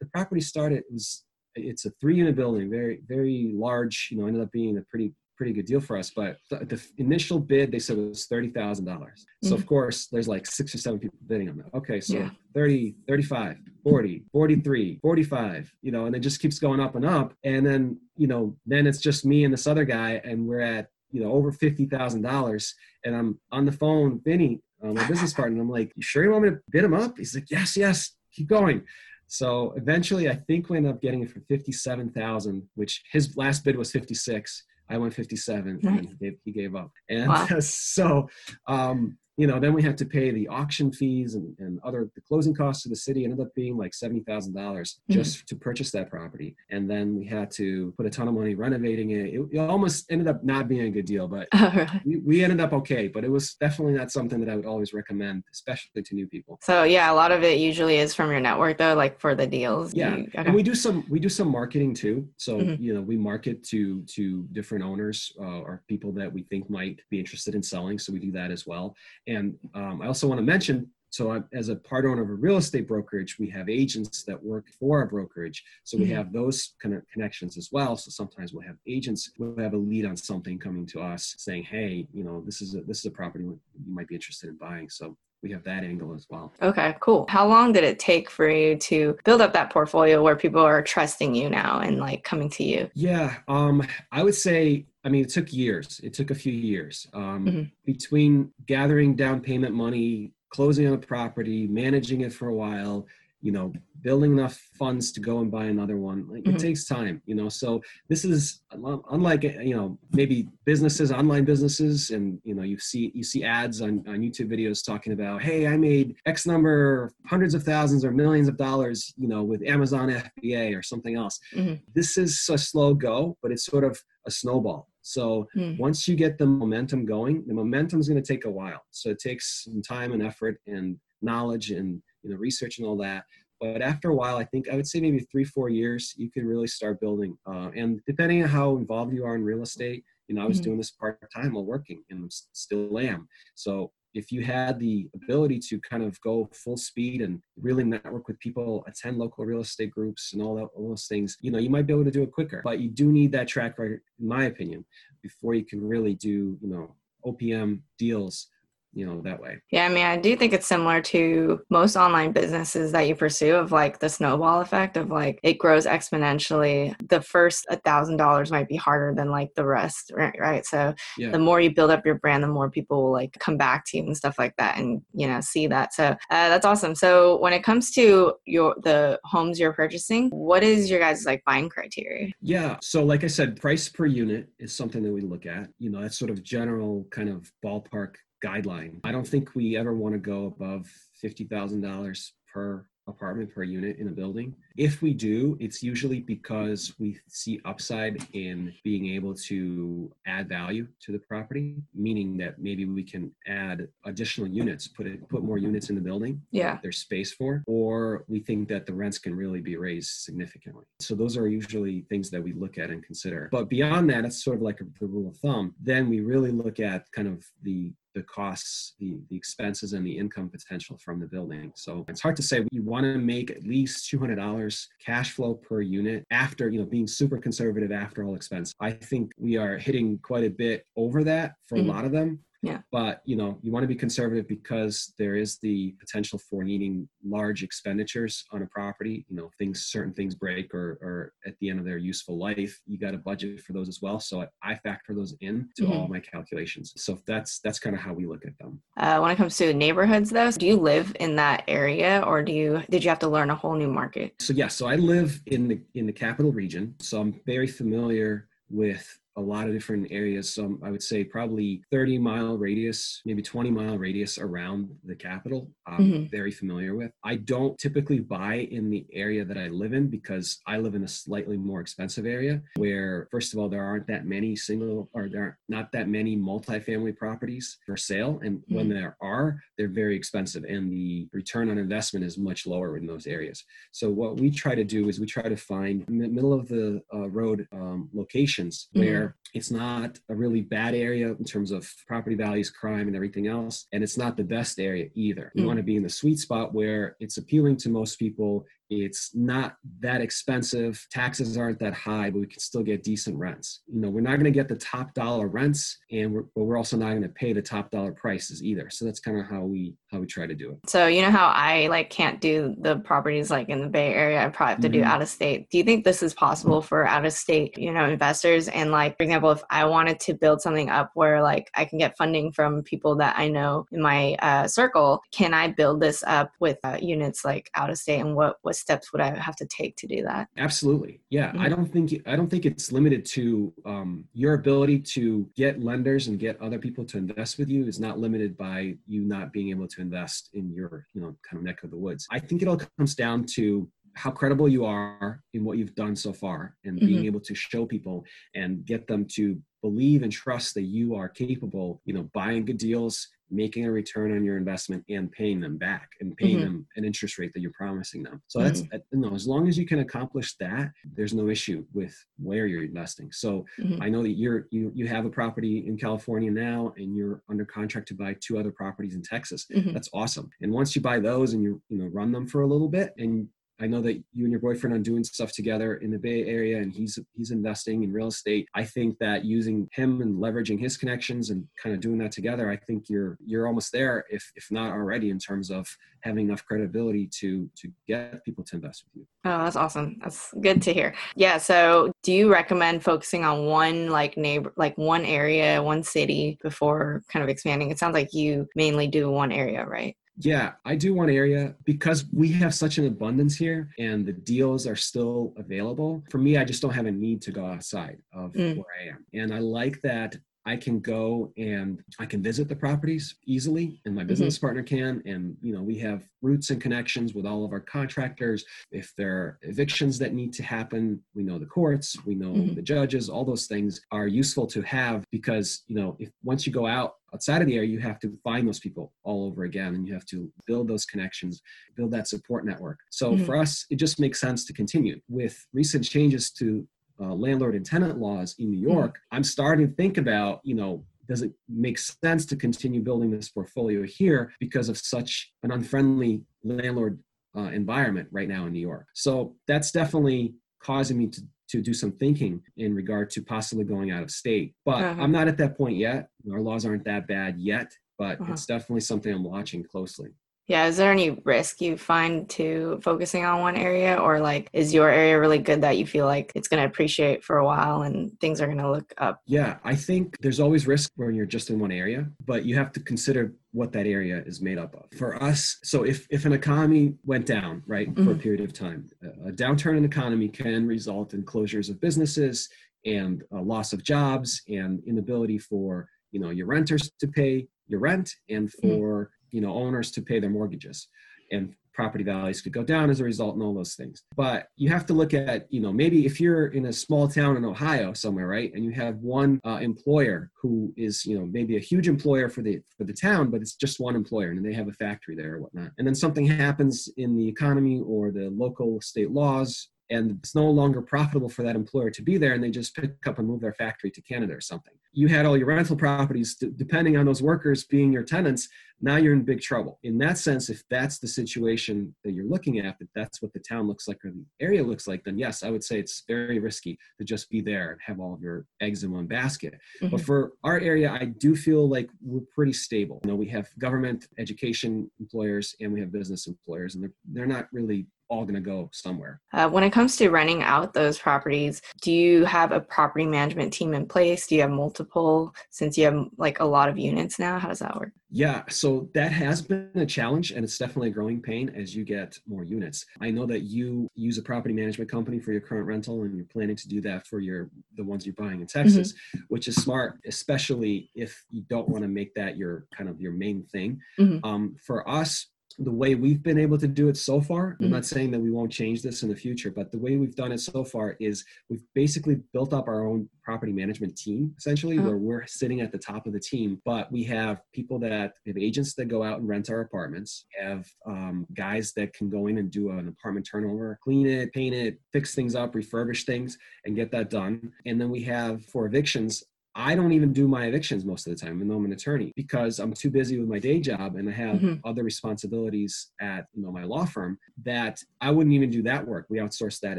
[SPEAKER 2] the property started. It was it's a three unit building, very very large. You know, ended up being a pretty pretty good deal for us. But the, the initial bid they said was thirty thousand dollars. So mm-hmm. of course there's like six or seven people bidding on that. Okay, so yeah. 30, 35, 40, 43, 45, you know, and it just keeps going up and up. And then, you know, then it's just me and this other guy, and we're at, you know, over fifty thousand dollars. And I'm on the phone, Vinny, uh, my business partner. I'm like, you sure you want me to bid him up? He's like, yes, yes, keep going. So eventually, I think we ended up getting it for fifty-seven thousand, which his last bid was fifty-six. I went 57 nice. and he gave, he gave up. And wow. *laughs* so, um, you know, then we had to pay the auction fees and, and other the closing costs to the city ended up being like seventy thousand dollars mm-hmm. just mm-hmm. to purchase that property. And then we had to put a ton of money renovating it. It, it almost ended up not being a good deal, but *laughs* oh, we, we, ended up okay. But it was definitely not something that I would always recommend, especially to new people.
[SPEAKER 1] So yeah, a lot of it usually is from your network though, like for the deals.
[SPEAKER 2] Yeah, you, okay. and we do some we do some marketing too. So mm-hmm. you know, we market to to different owners uh, or people that we think might be interested in selling. So we do that as well. And um, I also want to mention so I, as a part owner of a real estate brokerage, we have agents that work for our brokerage. So we mm-hmm. have those kind of connections as well. So sometimes we'll have agents who have a lead on something coming to us saying, "Hey, you know, this is a, this is a property you might be interested in buying." So we have that angle as well.
[SPEAKER 1] Okay, cool. How long did it take for you to build up that portfolio where people are trusting you now and like coming to you?
[SPEAKER 2] Yeah, um, I would say I mean, it took years. It took a few years um, mm-hmm. between gathering down payment money, closing on a property, managing it for a while, you know, building enough funds to go and buy another one. Like mm-hmm. it takes time, you know. So this is unlike you know maybe businesses, online businesses, and you know you see you see ads on on YouTube videos talking about, hey, I made X number, hundreds of thousands or millions of dollars, you know, with Amazon FBA or something else. Mm-hmm. This is a slow go, but it's sort of a snowball so mm. once you get the momentum going, the momentum is going to take a while. So it takes some time and effort and knowledge and you know research and all that. But after a while, I think I would say maybe three, four years, you can really start building. Uh, and depending on how involved you are in real estate, you know, I was mm-hmm. doing this part time while working and still am. So if you had the ability to kind of go full speed and really network with people, attend local real estate groups and all, that, all those things, you know, you might be able to do it quicker. But you do need that track record, in my opinion, before you can really do, you know, OPM deals you know that way.
[SPEAKER 1] Yeah i mean i do think it's similar to most online businesses that you pursue of like the snowball effect of like it grows exponentially. The first a thousand dollars might be harder than like the rest right, right? so yeah. the more you build up your brand the more people will like come back to you and stuff like that and you know see that. So uh, that's awesome. So when it comes to your the homes you're purchasing what is your guys like buying criteria?
[SPEAKER 2] Yeah so like i said price per unit is something that we look at. You know that's sort of general kind of ballpark guideline. I don't think we ever want to go above $50,000 per apartment per unit in a building. If we do, it's usually because we see upside in being able to add value to the property, meaning that maybe we can add additional units, put it, put more units in the building.
[SPEAKER 1] Yeah.
[SPEAKER 2] There's space for, or we think that the rents can really be raised significantly. So those are usually things that we look at and consider. But beyond that, it's sort of like a, the rule of thumb. Then we really look at kind of the the costs, the, the expenses, and the income potential from the building. So it's hard to say. You want to make at least $200 cash flow per unit after, you know, being super conservative after all expense. I think we are hitting quite a bit over that for mm-hmm. a lot of them.
[SPEAKER 1] Yeah.
[SPEAKER 2] But you know, you want to be conservative because there is the potential for needing large expenditures on a property. You know, things certain things break or or at the end of their useful life, you got to budget for those as well. So I, I factor those in to mm-hmm. all my calculations. So that's that's kind of how we look at them.
[SPEAKER 1] Uh, when it comes to neighborhoods, though, do you live in that area or do you did you have to learn a whole new market?
[SPEAKER 2] So yeah, so I live in the in the capital region, so I'm very familiar with a lot of different areas. So I would say probably 30 mile radius, maybe 20 mile radius around the capital. I'm mm-hmm. very familiar with. I don't typically buy in the area that I live in because I live in a slightly more expensive area where, first of all, there aren't that many single or there aren't not that many multifamily properties for sale. And mm-hmm. when there are, they're very expensive and the return on investment is much lower in those areas. So what we try to do is we try to find middle of the uh, road um, locations mm-hmm. where it's not a really bad area in terms of property values, crime, and everything else. And it's not the best area either. You mm. want to be in the sweet spot where it's appealing to most people it's not that expensive. Taxes aren't that high, but we can still get decent rents. You know, we're not going to get the top dollar rents, and we're, but we're also not going to pay the top dollar prices either. So that's kind of how we how we try to do it.
[SPEAKER 1] So you know how I like can't do the properties like in the Bay Area. I probably have to mm-hmm. do out of state. Do you think this is possible for out of state, you know, investors? And like for example, if I wanted to build something up where like I can get funding from people that I know in my uh, circle, can I build this up with uh, units like out of state? And what what steps would I have to take to do that?
[SPEAKER 2] Absolutely. Yeah. Mm-hmm. I don't think I don't think it's limited to um, your ability to get lenders and get other people to invest with you is not limited by you not being able to invest in your, you know, kind of neck of the woods. I think it all comes down to how credible you are in what you've done so far and mm-hmm. being able to show people and get them to believe and trust that you are capable you know buying good deals making a return on your investment and paying them back and paying mm-hmm. them an interest rate that you're promising them. So that's mm-hmm. you know as long as you can accomplish that, there's no issue with where you're investing. So mm-hmm. I know that you're you you have a property in California now and you're under contract to buy two other properties in Texas. Mm-hmm. That's awesome. And once you buy those and you you know run them for a little bit and I know that you and your boyfriend are doing stuff together in the Bay Area, and he's he's investing in real estate. I think that using him and leveraging his connections and kind of doing that together, I think you're you're almost there, if if not already, in terms of having enough credibility to to get people to invest with you.
[SPEAKER 1] Oh, that's awesome. That's good to hear. Yeah. So, do you recommend focusing on one like neighbor, like one area, one city before kind of expanding? It sounds like you mainly do one area, right?
[SPEAKER 2] Yeah, I do one area because we have such an abundance here and the deals are still available. For me, I just don't have a need to go outside of mm. where I am. And I like that I can go and I can visit the properties easily, and my business mm-hmm. partner can. And you know, we have roots and connections with all of our contractors. If there are evictions that need to happen, we know the courts, we know mm-hmm. the judges. All those things are useful to have because you know, if once you go out outside of the area, you have to find those people all over again, and you have to build those connections, build that support network. So mm-hmm. for us, it just makes sense to continue with recent changes to uh, landlord and tenant laws in New hmm. York, mm. I'm starting to think about, you know, does it make sense to continue building this portfolio here because of such an unfriendly landlord uh, environment right now in New York? So that's definitely causing me to to do some thinking in regard to possibly going out of state. But uh-huh. I'm not at that point yet. Our laws aren't that bad yet, but uh-huh. it's definitely something I'm watching closely.
[SPEAKER 1] Yeah, is there any risk you find to focusing on one area or like is your area really good that you feel like it's going to appreciate for a while and things are going to look up?
[SPEAKER 2] Yeah, I think there's always risk when you're just in one area, but you have to consider what that area is made up of. For us, so if if an economy went down, right, mm-hmm. for a mm-hmm. period of time, a downturn in economy can result in closures of businesses and a loss of jobs and inability for, you know, your renters to pay your rent and mm-hmm. for you know owners to pay their mortgages and property values could go down as a result and all those things. But you have to look at you know maybe if you're in a small town in ohio somewhere right and you have one uh, employer who is you know maybe a huge employer for the for the town but it's just one employer and they have a factory there or whatnot. And then something happens in the economy or the local state laws and it's no longer profitable for that employer to be there and they just pick up and move their factory to canada or something. You had all your rental properties depending on those workers being your tenants now you're in big trouble. In that sense if that's the situation that you're looking at that that's what the town looks like or the area looks like then yes i would say it's very risky to just be there and have all of your eggs in one basket. Mm-hmm. but for our area i do feel like we're pretty stable. You know we have government education employers and we have business employers and they're, they're not really all going to go somewhere.
[SPEAKER 1] Uh, when it comes to renting out those properties, do you have a property management team in place? Do you have multiple since you have like a lot of units now? How does that work?
[SPEAKER 2] Yeah, so that has been a challenge and it's definitely a growing pain as you get more units. I know that you use a property management company for your current rental and you're planning to do that for your the ones you're buying in Texas, mm-hmm. which is smart, especially if you don't want to make that your kind of your main thing. Mm-hmm. Um, for us, the way we've been able to do it so far i'm mm-hmm. not saying that we won't change this in the future but the way we've done it so far is we've basically built up our own property management team essentially uh-huh. where we're sitting at the top of the team but we have people that have agents that go out and rent our apartments have um, guys that can go in and do an apartment turnover clean it paint it fix things up refurbish things and get that done and then we have for evictions I don't even do my evictions most of the time, even though I'm an attorney, because I'm too busy with my day job and I have mm-hmm. other responsibilities at you know my law firm that I wouldn't even do that work. We outsource that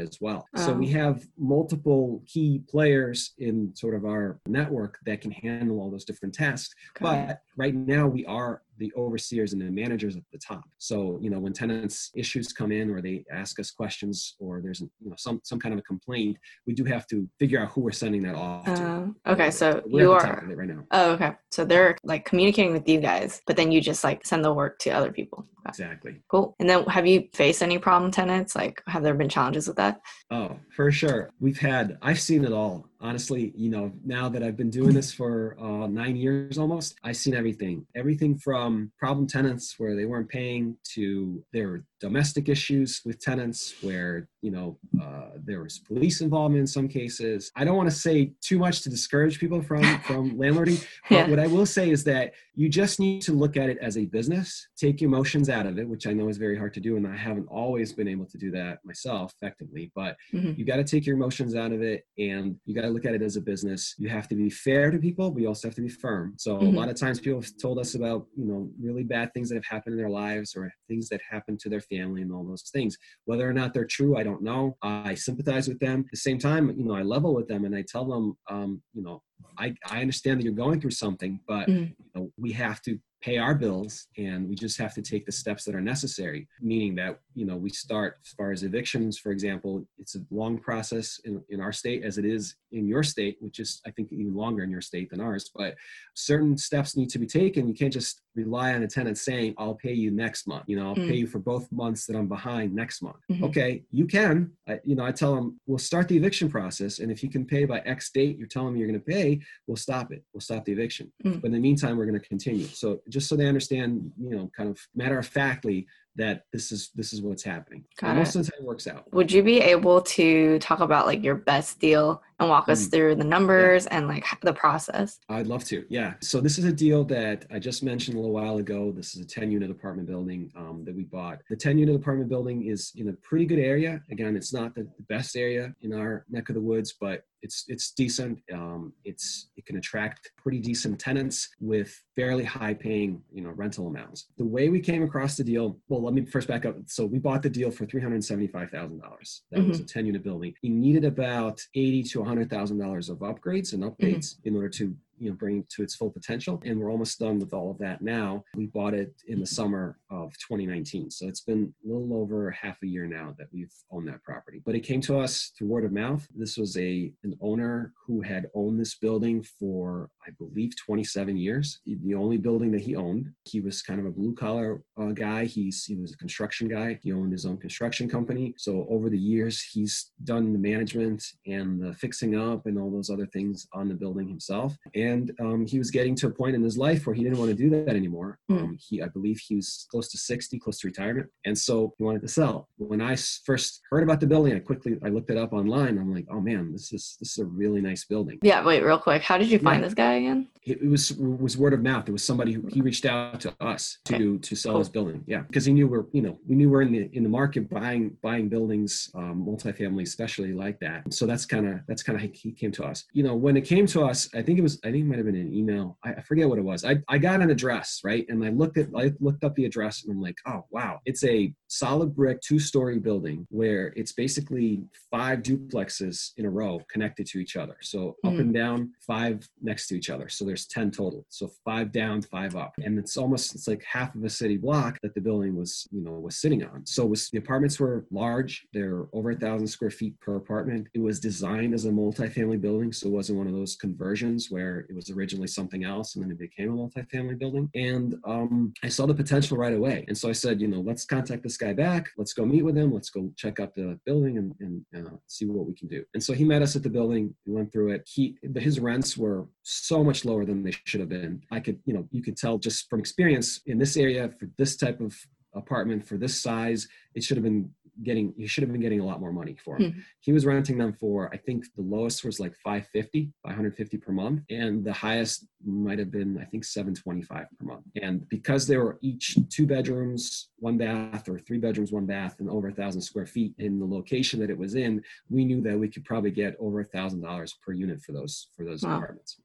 [SPEAKER 2] as well. Oh. So we oh. have multiple key players in sort of our network that can handle all those different tasks. But right now we are the overseers and the managers at the top. So, you know, when tenants issues come in or they ask us questions or there's you know some some kind of a complaint, we do have to figure out who we're sending that off uh,
[SPEAKER 1] to. Okay, so you are right now. Oh, okay. So they're like communicating with you guys, but then you just like send the work to other people.
[SPEAKER 2] Exactly.
[SPEAKER 1] Cool. And then have you faced any problem tenants? Like have there been challenges with that?
[SPEAKER 2] Oh, for sure. We've had I've seen it all honestly, you know, now that I've been doing this for uh, nine years almost, I've seen everything. Everything from problem tenants where they weren't paying to their domestic issues with tenants where, you know, uh, there was police involvement in some cases. I don't want to say too much to discourage people from *laughs* from landlording, but yeah. what I will say is that you just need to look at it as a business, take emotions out of it, which I know is very hard to do, and I haven't always been able to do that myself effectively. But mm-hmm. you got to take your emotions out of it, and you got to look at it as a business. You have to be fair to people, but you also have to be firm. So mm-hmm. a lot of times people have told us about, you know, really bad things that have happened in their lives or things that happened to their family and all those things. Whether or not they're true, I don't know. I sympathize with them. At the same time, you know, I level with them and I tell them, um, you know, I, I understand that you're going through something, but mm-hmm. you know, we have to pay our bills and we just have to take the steps that are necessary meaning that you know we start as far as evictions for example it's a long process in, in our state as it is in your state which is i think even longer in your state than ours but certain steps need to be taken you can't just rely on a tenant saying i'll pay you next month you know i'll mm. pay you for both months that i'm behind next month mm-hmm. okay you can I, you know i tell them we'll start the eviction process and if you can pay by x date you're telling me you're going to pay we'll stop it we'll stop the eviction mm. but in the meantime we're going to continue so just so they understand, you know, kind of matter of factly that this is this is what's happening. most of the time works out.
[SPEAKER 1] Would you be able to talk about like your best deal and walk mm. us through the numbers yeah. and like the process?
[SPEAKER 2] I'd love to. Yeah. So this is a deal that I just mentioned a little while ago. This is a 10 unit apartment building um, that we bought. The 10 unit apartment building is in a pretty good area. Again, it's not the, best area in our neck of the woods, but it's it's decent. Um, it's it can attract pretty decent tenants with fairly high paying you know rental amounts. The way we came across the deal, well, let me first back up. So we bought the deal for three hundred seventy five thousand dollars. That mm-hmm. was a ten unit building. He needed about eighty to hundred thousand dollars of upgrades and updates mm-hmm. in order to you know bring to its full potential and we're almost done with all of that now. We bought it in the summer of 2019 so it's been a little over half a year now that we've owned that property. But it came to us through word of mouth. This was a an owner who had owned this building for i believe 27 years. The only building that he owned he was kind of a blue collar uh, guy. He's he was a construction guy. He owned his own construction company. So over the years he's done the management and the fixing up and all those other things on the building himself. And and um, he was getting to a point in his life where he didn't want to do that anymore. Mm. Um, he, I believe, he was close to 60, close to retirement, and so he wanted to sell. When I first heard about the building, I quickly I looked it up online. I'm like, oh man, this is this is a really nice building.
[SPEAKER 1] Yeah, wait, real quick, how did you find yeah. this guy again?
[SPEAKER 2] It, it, was it was word of mouth. It was somebody who he reached out to us to okay. to sell cool. his building. Yeah, because he knew we're you know we knew we're in the in the market buying buying buildings, um, multifamily, especially like that. So that's kind of that's kind of how he came to us. You know, when it came to us, I think it was I think it might have been an email. I, I, forget what it was. I, I got an address, right? And I looked at I looked up the address and I'm like, oh wow. It's a solid brick two-story building where it's basically five duplexes in a row connected to each other. So mm. up and down, five next to each other. So there's 10 total. So five down, five up. And it's almost it's like half of a city block that the building was, you know, was sitting on. So was the apartments were large. They're over a thousand square feet per apartment. It was designed as a multifamily building. So it wasn't one of those conversions where it was originally something else, and then it became a multifamily building. And um, I saw the potential right away. And so I said, you know, let's contact this guy back. Let's go meet with him. Let's go check out the building and, and uh, see what we can do. And so he met us at the building. We went through it. He his rents were so much lower than they should have been. I could, you know, you could tell just from experience in this area for this type of apartment for this size, it should have been getting he should have been getting a lot more money for him. Hmm. He was renting them for I think the lowest was like 550, 550 per month, and the highest might have been I think 725 per month. And because they were each two bedrooms, one bath, or three bedrooms, one bath, and over a thousand square feet in the location that it was in, we knew that we could probably get over a thousand dollars per unit for those for those wow. apartments.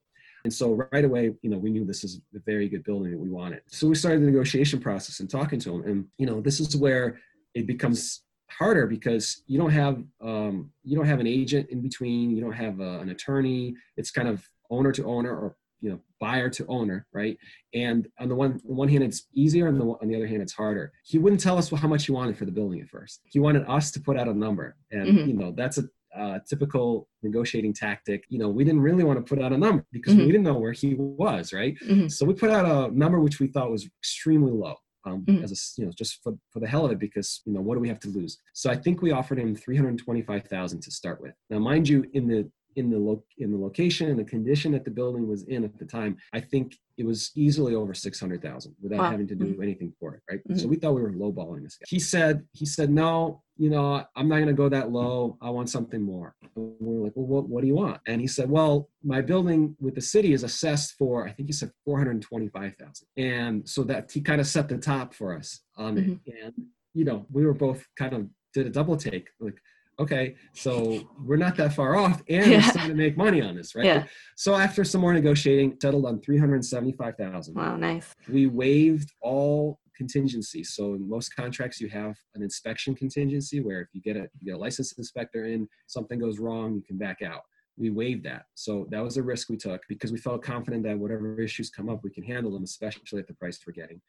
[SPEAKER 2] And so right away, you know, we knew this is a very good building that we wanted. So we started the negotiation process and talking to them. And, you know, this is where it becomes harder because you don't have um, you don't have an agent in between you don't have a, an attorney it's kind of owner to owner or you know buyer to owner right and on the one on one hand it's easier and the, on the other hand it's harder he wouldn't tell us how much he wanted for the building at first he wanted us to put out a number and mm-hmm. you know that's a uh, typical negotiating tactic. You know, we didn't really want to put out a number because mm-hmm. we didn't know where he was, right? Mm-hmm. So we put out a number which we thought was extremely low um, mm-hmm. as a you know just for, for the hell of it because you know what do we have to lose so i think we offered him 325000 to start with now mind you in the in the lo- in the location and the condition that the building was in at the time, I think it was easily over six hundred thousand without wow. having to do mm-hmm. anything for it, right? Mm-hmm. So we thought we were lowballing this guy. He said he said no, you know, I'm not going to go that low. I want something more. And we are like, well, what, what do you want? And he said, well, my building with the city is assessed for, I think he said 425,000. And so that he kind of set the top for us on mm-hmm. it. And, you know, we were both kind of did a double take. Like, okay, so we're not that far off and yeah. we're starting to make money on this, right? Yeah. So after some more negotiating, settled on 375,000.
[SPEAKER 1] Wow, nice.
[SPEAKER 2] We waived all contingency. So in most contracts, you have an inspection contingency where if you get a you get a licensed inspector in, something goes wrong, you can back out. We waived that. So that was a risk we took because we felt confident that whatever issues come up, we can handle them, especially at the price we're getting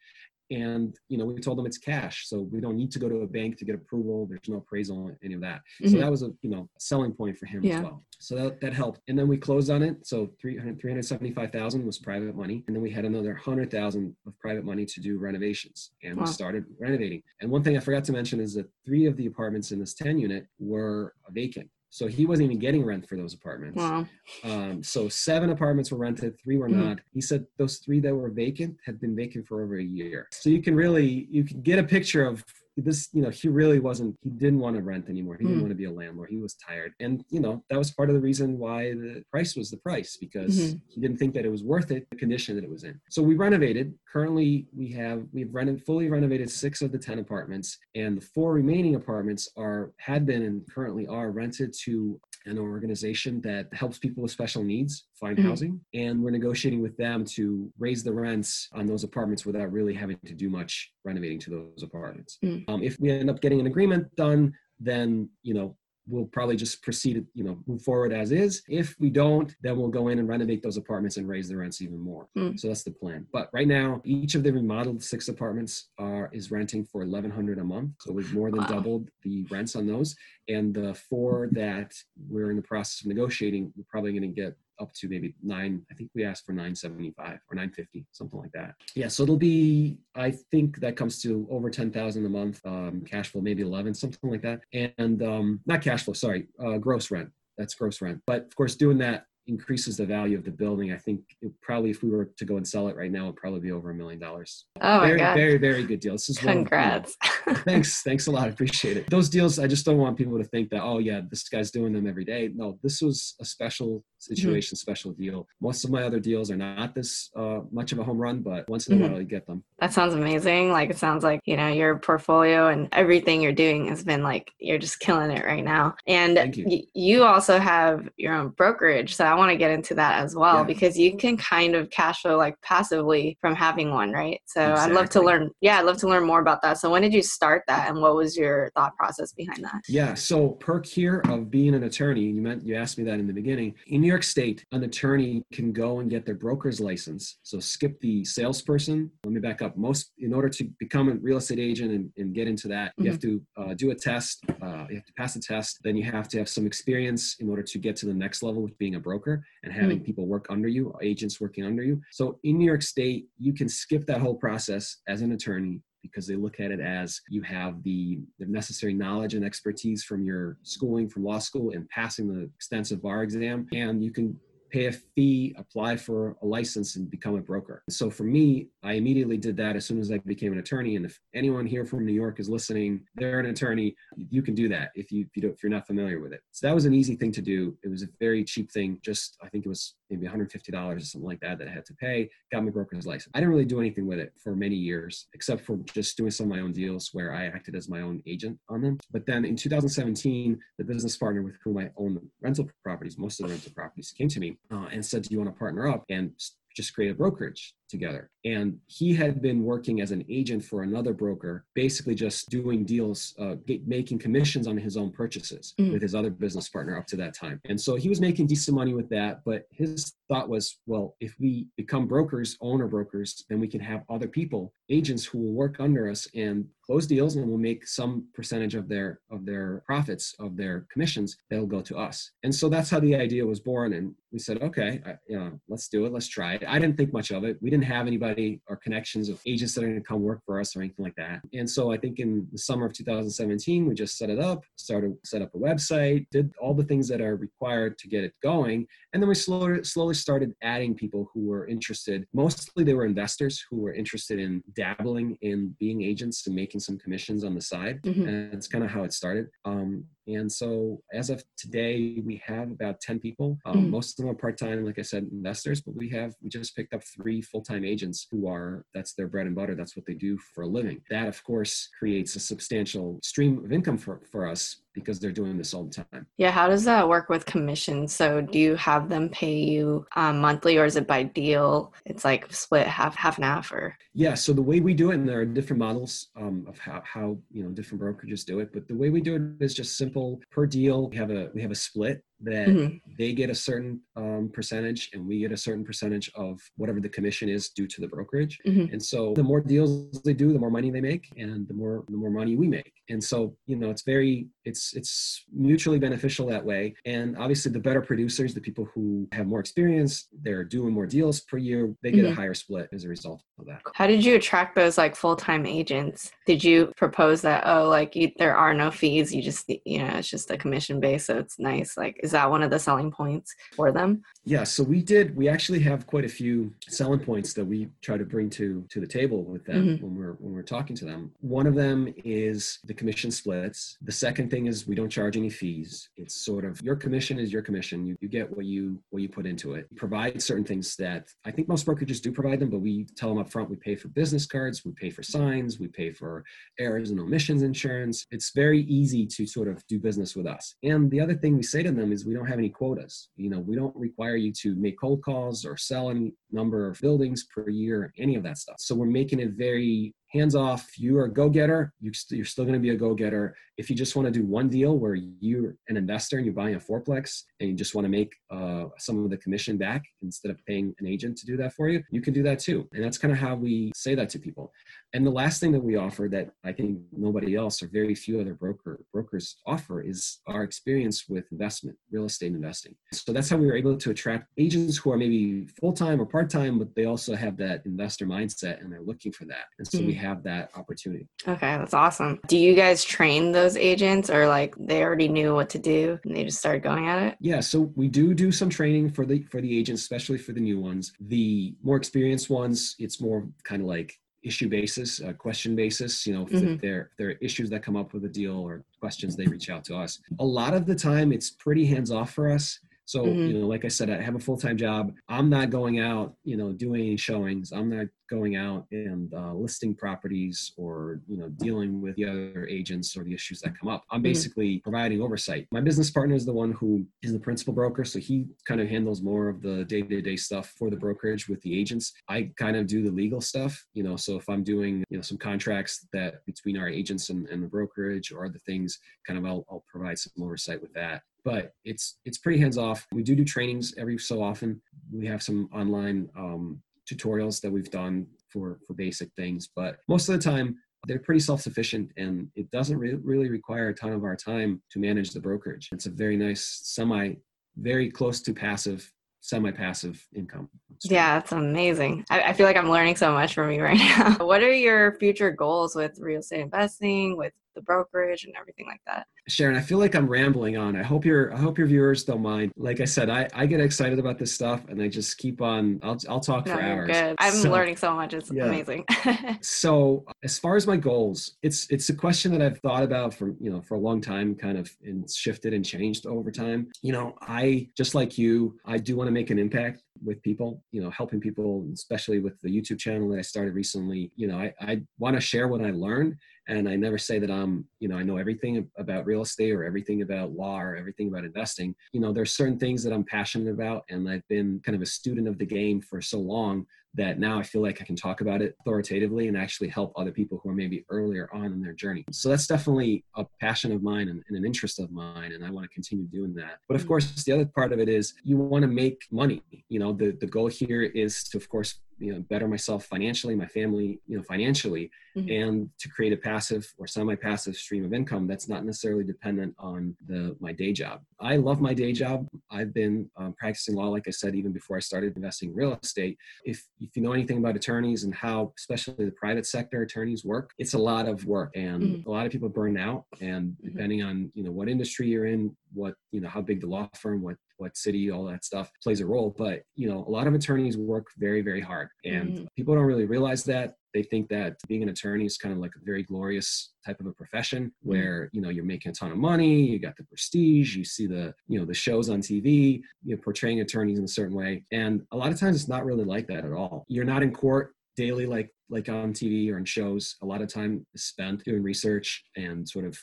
[SPEAKER 2] and you know we told them it's cash so we don't need to go to a bank to get approval there's no appraisal any of that mm-hmm. so that was a you know selling point for him yeah. as well so that, that helped and then we closed on it so 300 375000 was private money and then we had another 100000 of private money to do renovations and wow. we started renovating and one thing i forgot to mention is that three of the apartments in this 10 unit were vacant so he wasn't even getting rent for those apartments. Wow. Um, so seven apartments were rented, three were mm-hmm. not. He said those three that were vacant had been vacant for over a year. So you can really you can get a picture of this you know he really wasn't he didn't want to rent anymore. He didn't
[SPEAKER 1] Mm.
[SPEAKER 2] want to be a landlord. He was tired. And you know that was part of the reason why the price was the price because
[SPEAKER 1] Mhm.
[SPEAKER 2] he didn't think that it was worth it the condition that it was in. So we renovated. Currently we have we've rented fully renovated six of the 10 apartments and the four remaining apartments are had been and currently are rented to an organization that helps people with special needs find
[SPEAKER 1] Mhm.
[SPEAKER 2] housing and we're negotiating with them to raise the rents on those apartments without really having to do much renovating to those apartments
[SPEAKER 1] Mm.
[SPEAKER 2] um, if we end up getting an agreement done then you know we'll probably just proceed you know move forward as is. If we don't then we'll go in and renovate those apartments and raise the rents even more.
[SPEAKER 1] Mm.
[SPEAKER 2] so that's the plan. But right now each of the remodeled six apartments are is renting for 1100 a month. So we've more than
[SPEAKER 1] Wow.
[SPEAKER 2] doubled the rents on those. And the four that we're in the process of negotiating we're probably going to get up to maybe nine i think we asked for 975 or 950 something like that. Yeah so it'll be i think that comes to over 10000 a month um, cash flow maybe 11 something like that. And um, not cash flow sorry uh, gross rent. That's gross rent. But of course doing that increases the value of the building. I think it probably if we were to go and sell it right now it'd probably be over a million dollars.
[SPEAKER 1] Oh my
[SPEAKER 2] very
[SPEAKER 1] god.
[SPEAKER 2] very very good deal. This is one of, you
[SPEAKER 1] Congrats. *laughs*
[SPEAKER 2] thanks thanks a lot. I appreciate it. Those deals i just don't want people to think that oh yeah this guy's doing them every day. No this was a special situation special deal most of my other deals are not this uh, much of a home run but once in a
[SPEAKER 1] Mhm.
[SPEAKER 2] while you get them
[SPEAKER 1] That sounds amazing. Like it sounds like, you know, your portfolio and everything you're doing has been like you're just killing it right now. And
[SPEAKER 2] you.
[SPEAKER 1] y- you also have your own brokerage. So I want to get into that as well
[SPEAKER 2] Yeah.
[SPEAKER 1] because you can kind of cash flow like passively from having one, right? So I'd love to learn yeah, I'd love to learn more about that. So when did you start that and what was your thought process behind that?
[SPEAKER 2] Yeah. So perk here of being an attorney, you meant you asked me that in the beginning. In New York State, an attorney can go and get their broker's license. So skip the salesperson. Let me back up. Most in order to become a real estate agent and, and get into that, you have to uh, do a test. Uh, you have to pass a test. Then you have to have some experience in order to get to the next level with being a broker and having people work under you, agents working under you. So in New York State, you can skip that whole process as an attorney because they look at it as you have the, the necessary knowledge and expertise from your schooling from law school and passing the extensive bar exam and you can pay a fee apply for a license and become a broker. So for me i immediately did that as soon as i became an attorney and if anyone here from new york is listening they're an attorney you can do that if you if, you you're not familiar with it. So that was an easy thing to do. It was a very cheap thing. Just i think it was maybe $150 or something like that that i had to pay got my broker's license. I didn't really do anything with it for many years except for just doing some of my own deals where i acted as my own agent on them. But then in 2017 the business partner with whom i own the rental properties most of the rental properties came to me uh, and said do you want to partner up and just create a brokerage together. And he had been working as an agent for another broker, basically just doing deals, uh, get, making commissions on his own purchases
[SPEAKER 1] Mm.
[SPEAKER 2] with his other business partner up to that time. And so he was making decent money with that. But his thought was, well, if we become brokers, owner brokers, then we can have other people, agents who will work under us and close deals and will make some percentage of their of their profits of their commissions that'll go to us and so that's how the idea was born and we said okay I, you know let's do it let's try it i didn't think much of it we didn't have anybody or connections of agents that are going to come work for us or anything like that. And so i think in the summer of 2017 we just set it up started set up a website did all the things that are required to get it going. And then we slowly slowly started adding people who were interested. Mostly they were investors who were interested in dabbling in being agents and making some commissions on the side.
[SPEAKER 1] Mhm.
[SPEAKER 2] and that's kind of how it started. Um, and so as of today we have about 10 people. Um,
[SPEAKER 1] Mhm.
[SPEAKER 2] most of them are part-time like i said investors but we have we just picked up three full-time agents who are that's their bread and butter. That's what they do for a living. That of course creates a substantial stream of income for, for us because they're doing this all the time
[SPEAKER 1] Yeah, how does that work with commissions? So do you have them pay you um, monthly or is it by deal? It's like split half half and half or
[SPEAKER 2] Yeah, so the way we do it, and there are different models um, of how, how you know different brokerages do it, but the way we do it is just simple per deal. We have a we have a split that
[SPEAKER 1] Mhm.
[SPEAKER 2] they get a certain um, percentage, and we get a certain percentage of whatever the commission is due to the brokerage.
[SPEAKER 1] Mhm.
[SPEAKER 2] And so the more deals they do, the more money they make, and the more the more money we make. And so you know it's very it's it's mutually beneficial that way. And obviously, the better producers, the people who have more experience, they're doing more deals per year, they get
[SPEAKER 1] Mhm.
[SPEAKER 2] a higher split as a result of that.
[SPEAKER 1] How did you attract those like full-time agents? Did you propose that oh like you, there are no fees, you just you know it's just a commission base so it's nice like is that one of the selling points for them?
[SPEAKER 2] Yeah, so we did. We actually have quite a few selling points that we try to bring to to the table with them mm-hmm. when we're when we're talking to them. One of them is the commission splits. The second thing is we don't charge any fees. It's sort of your commission is your commission. You, you get what you what you put into it. provide certain things that I think most brokerages do provide them, but we tell them up front. We pay for business cards, we pay for signs, we pay for errors and omissions insurance. It's very easy to sort of do business with us. And the other thing we say to them is we don't have any quotas. You know, we don't require you to make cold calls or sell any number of buildings per year, any of that stuff. So we're making it very hands off. You are a go getter. You are still going to be a go getter. If you just want to do one deal where you're an investor and you're buying a fourplex and you just want to make uh, some of the commission back instead of paying an agent to do that for you, you can do that too. And that's kind of how we say that to people. And the last thing that we offer that I think nobody else or very few other broker brokers offer is our experience with investment, real estate investing. So that's how we were able to attract agents who are maybe full time or part time, but they also have that investor mindset and they're looking for that. And so mm-hmm. we have that opportunity.
[SPEAKER 1] Okay, that's awesome. Do you guys train those agents or like they already knew what to do and they just started going at it?
[SPEAKER 2] Yeah, so we do do some training for the for the agents, especially for the new ones. The more experienced ones, it's more kind of like issue basis, uh, question basis. You know, if mm-hmm. there there are issues that come up with a deal or questions, they reach out to us. A lot of the time, it's pretty hands off for us. So, mm-hmm. you know, like I said, I have a full time job. I'm not going out, you know, doing any showings. I'm not going out and uh, listing properties or, you know, dealing with the other agents or the issues that come up. I'm mm-hmm. basically mm-hmm. providing oversight. My business partner is the one who is the principal broker. So he kind of handles more of the day to day stuff for the brokerage with the agents. I kind of do the legal stuff, you know, so if I'm doing, you know, some contracts that between our agents and, and the brokerage or other things, kind of I'll, I'll provide some oversight with that but it's it's pretty hands off. We do do trainings every so often. We have some online um, tutorials that we've done for for basic things, but most of the time they're pretty self-sufficient and it doesn't re- really require a ton of our time to manage the brokerage. It's a very nice semi very close to passive semi-passive income.
[SPEAKER 1] Yeah, that's amazing. I, I, feel like I'm learning so much from you right *laughs* now. what are your future goals with real estate investing, with the brokerage and everything like that?
[SPEAKER 2] Sharon, I feel like I'm rambling on. I hope your I hope your viewers don't mind. Like I said, I, I get excited about this stuff and I just keep on I'll I'll talk no, for hours.
[SPEAKER 1] Good. I'm so, learning so much. It's yeah. amazing. *laughs*
[SPEAKER 2] so as far as my goals, it's it's a question that I've thought about for you know for a long time, kind of and shifted and changed over time. You know, I just like you, I do want to make an impact with people, you know, helping people, especially with the YouTube channel that I started recently. You know, I, I want to share what I learned and I never say that I'm, you know, I know everything about real estate or everything about law or everything about investing. You know, there's certain things that I'm passionate about, and I've been kind of a student of the game for so long that now I feel like I can talk about it authoritatively and actually help other people who are maybe earlier on in their journey. So that's definitely a passion of mine and, and an interest of mine, and I want to continue doing that. But of mm. course, the other part of it is you want to make money. You know, the the goal here is to, of course, you know better myself financially my family you know financially mm-hmm. and to create a passive or semi-passive stream of income that's not necessarily dependent on the my day job i love my day job i've been um, practicing law like i said even before i started investing in real estate if if you know anything about attorneys and how especially the private sector attorneys work it's a lot of work and mm-hmm. a lot of people burn out and mm-hmm. depending on you know what industry you're in what you know how big the law firm what what city all that stuff plays a role but you know a lot of attorneys work very very hard and mm-hmm. people don't really realize that they think that being an attorney is kind of like a very glorious type of a profession mm-hmm. where mm-hmm. you know you're making a ton of money you got the prestige you see the you know the shows on tv you know portraying attorneys in a certain way and a lot of times it's not really like that at all you're not in court daily like like on tv or in shows a lot of time is spent doing research and sort of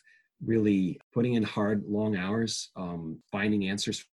[SPEAKER 2] really putting in hard long hours um, finding answers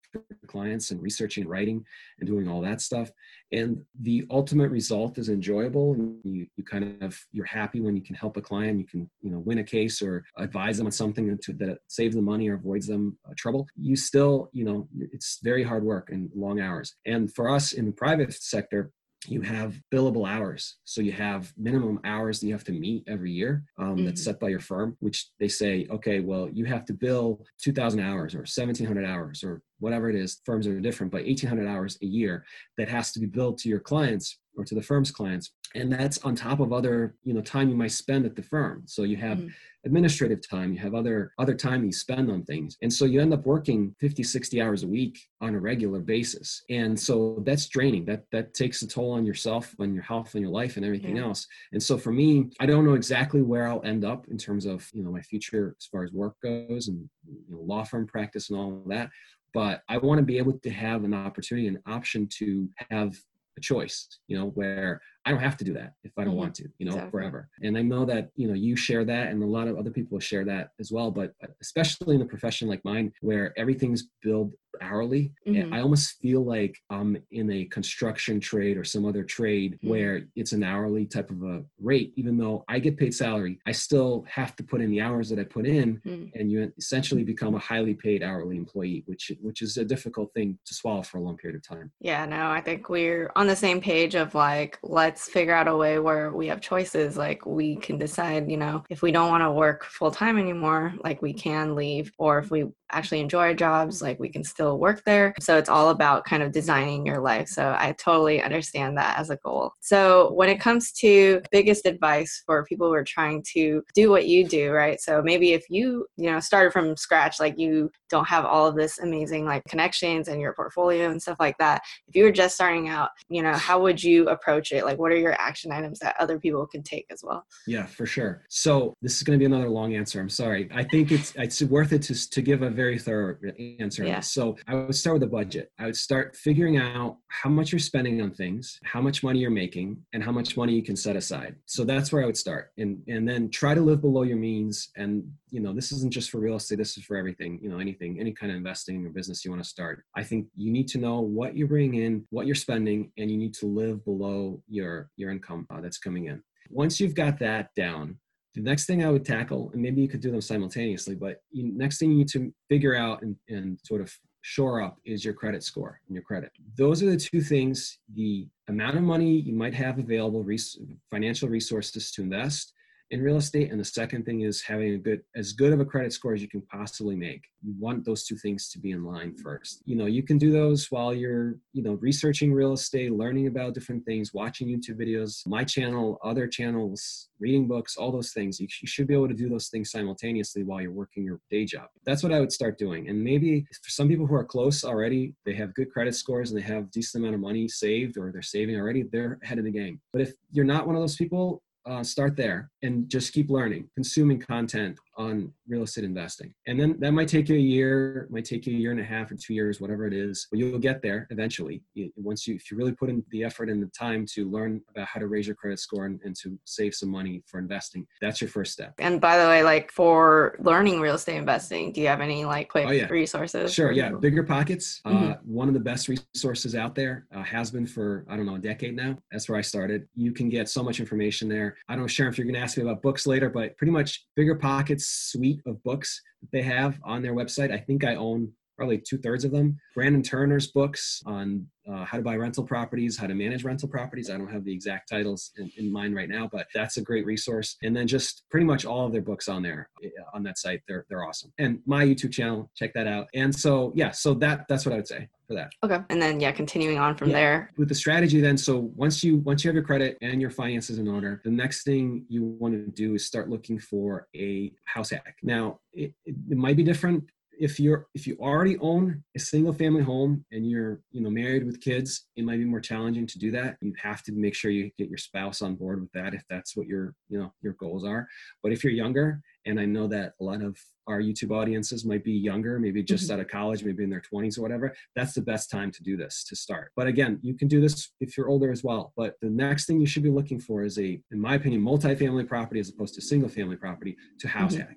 [SPEAKER 2] clients and researching and writing and doing all that stuff and the ultimate result is enjoyable And you, you kind of you're happy when you can help a client you can you know win a case or advise them on something to, that saves them money or avoids them uh, trouble you still you know it's very hard work and long hours and for us in the private sector you have billable hours. So you have minimum hours that you have to meet every year um, mm-hmm. that's set by your firm, which they say, okay, well, you have to bill 2,000 hours or 1,700 hours or whatever it is firms are different but 1800 hours a year that has to be billed to your clients or to the firm's clients. And that's on top of other you know time you might spend at the firm. So you have mm-hmm. administrative time you have other other time you spend on things. And so you end up working 50 60 hours a week on a regular basis. And so that's draining. That that takes a toll on yourself on your health and your life and everything yeah. else. And so for me i don't know exactly where i'll end up in terms of you know my future as far as work goes and you know, law firm practice and all of that but I want to be able to have an opportunity, an option to have a choice, you know, where I don't have to do that if I don't mm-hmm. want to, you know, exactly. forever. And I know that, you know, you share that and a lot of other people share that as well. But especially in a profession like mine, where everything's billed hourly, mm-hmm. I almost feel like I'm in a construction trade or some other trade mm-hmm. where it's an hourly type of a rate. Even though I get paid salary, I still have to put in the hours that I put in, mm. and you essentially become a highly paid hourly employee, which which is a difficult thing to swallow for a long period of time.
[SPEAKER 1] Yeah, no, I think we're on the same page of like, let's let's figure out a way where we have choices. Like we can decide, you know, if we don't want to work full time anymore, like we can leave, or if we actually enjoy our jobs, like we can still work there. So it's all about kind of designing your life. So I totally understand that as a goal. So when it comes to biggest advice for people who are trying to do what you do, right? So maybe if you, you know, started from scratch, like you don't have all of this amazing like connections and your portfolio and stuff like that. If you were just starting out, you know, how would you approach it? Like what are your action items that other people can take as well?
[SPEAKER 2] Yeah, for sure. So this is going to be another long answer. I'm sorry. I think it's it's worth it to to give a very thorough answer. Yeah. So I would start with a budget. I would start figuring out how much you're spending on things, how much money you're making, and how much money you can set aside. So that's where I would start, and and then try to live below your means. And you know, this isn't just for real estate. This is for everything. You know, anything, any kind of investing or business you want to start. I think you need to know what you're bringing in, what you're spending, and you need to live below your your income uh, that's coming in. Once you've got that down, the next thing I would tackle, and maybe you could do them simultaneously, but you, next thing you need to figure out and, and sort of shore up is your credit score and your credit. Those are the two things the amount of money you might have available, res- financial resources to invest, in real estate and the second thing is having a good as good of a credit score as you can possibly make. You want those two things to be in line first. You know you can do those while you're you know researching real estate learning about different things watching youtube videos my channel other channels reading books all those things. You, you should be able to do those things simultaneously while you're working your day job. That's what i would start doing. And maybe for some people who are close already they have good credit scores and they have decent amount of money saved or they're saving already they're ahead of the game. But if you're not one of those people uh, start there and just keep learning, consuming content on real estate investing. And then that might take you a year, might take you a year and a half or two years, whatever it is, but you'll get there eventually. Once you, if you really put in the effort and the time to learn about how to raise your credit score and, and to save some money for investing, that's your first step.
[SPEAKER 1] And by the way, like for learning real estate investing, do you have any like quick oh, yeah. resources?
[SPEAKER 2] Sure. Yeah. Bigger Pockets, uh, mm-hmm. uh, one of the best resources out there, uh, has been for, I don't know, a decade now. That's where I started. You can get so much information there. I don't know, Sharon, if you're going to ask me about books later, but pretty much Bigger Pockets suite of books that they have on their website. I think I own probably two thirds of them. Brandon Turner's books on uh, how to buy rental properties, how to manage rental properties. I don't have the exact titles in, in, mind right now, but that's a great resource. And then just pretty much all of their books on there eh, on that site. They're they're awesome. And my YouTube channel, check that out. And so yeah, so that that's what I would say for that.
[SPEAKER 1] Okay. And then yeah, continuing on from yeah. there.
[SPEAKER 2] With the strategy then, so once you once you have your credit and your finances in order, the next thing you want to do is start looking for a house hack. Now it, it might be different if you're if you already own a single family home and you're you know married with kids it might be more challenging to do that. You have to make sure you get your spouse on board with that if that's what your you know your goals are. But if you're younger and i know that a lot of our youtube audiences might be younger maybe just mm-hmm. out of college maybe in their 20s or whatever that's the best time to do this to start but again you can do this if you're older as well but the next thing you should be looking for is a in my opinion multi-family property as opposed to single family property to house mm-hmm. hack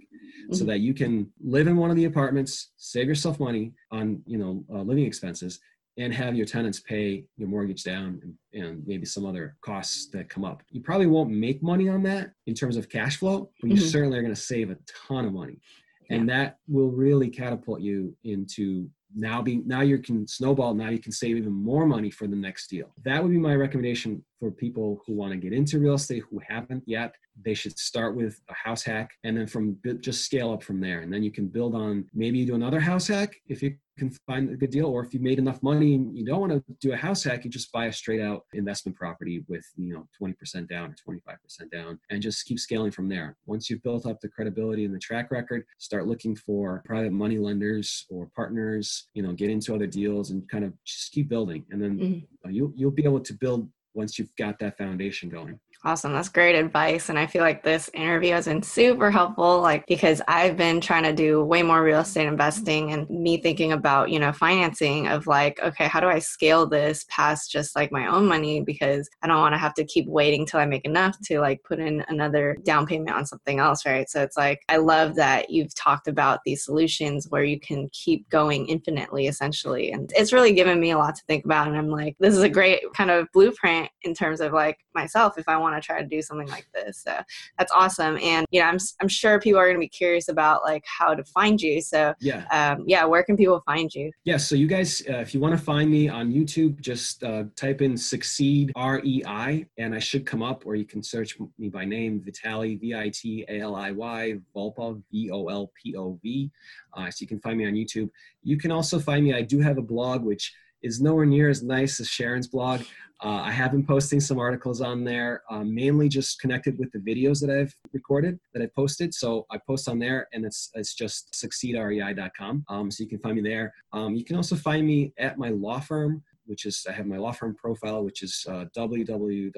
[SPEAKER 2] so mm-hmm. that you can live in one of the apartments, save yourself money on you know uh, living expenses, and have your tenants pay your mortgage down and, and, maybe some other costs that come up. You probably won't make money on that in terms of cash flow, but you mm-hmm. certainly are going to save a ton of money. And yeah. that will really catapult you into now being now you can snowball now you can save even more money for the next deal. That would be my recommendation for people who want to get into real estate who haven't yet. They should start with a house hack and then from just scale up from there. And then you can build on maybe you do another house hack if you can find a good deal or if you made enough money and you don't want to do a house hack you just buy a straight out investment property with you know 20% down or 25% down and just keep scaling from there once you've built up the credibility and the track record start looking for private money lenders or partners you know get into other deals and kind of just keep building and then mm-hmm. you'll, you'll be able to build once you've got that foundation going
[SPEAKER 1] Awesome. That's great advice. And I feel like this interview has been super helpful, like because I've been trying to do way more real estate investing and me thinking about, you know, financing of like, okay, how do I scale this past just like my own money? Because I don't want to have to keep waiting till I make enough to like put in another down payment on something else, right? So it's like, I love that you've talked about these solutions where you can keep going infinitely essentially. And it's really given me a lot to think about. And I'm like, this is a great kind of blueprint in terms of like myself if I want to try to do something like this. So that's awesome. And you know, I'm I'm sure people are going to be curious about like how to find you. So yeah, um, yeah, where can people find you?
[SPEAKER 2] Yeah, so you guys, uh, if you want to find me on YouTube, just uh, type in Succeed R E I, and I should come up. Or you can search me by name, Vitaliy V I T A L I Y Volpov V O L P O V. Uh, so you can find me on YouTube. You can also find me. I do have a blog which is nowhere near as nice as Sharon's blog. Uh, I have been posting some articles on there, um, mainly just connected with the videos that I've recorded that I posted. So I post on there, and it's it's just succeedrei.com. Um, so you can find me there. Um, you can also find me at my law firm, which is I have my law firm profile, which is uh, www.woh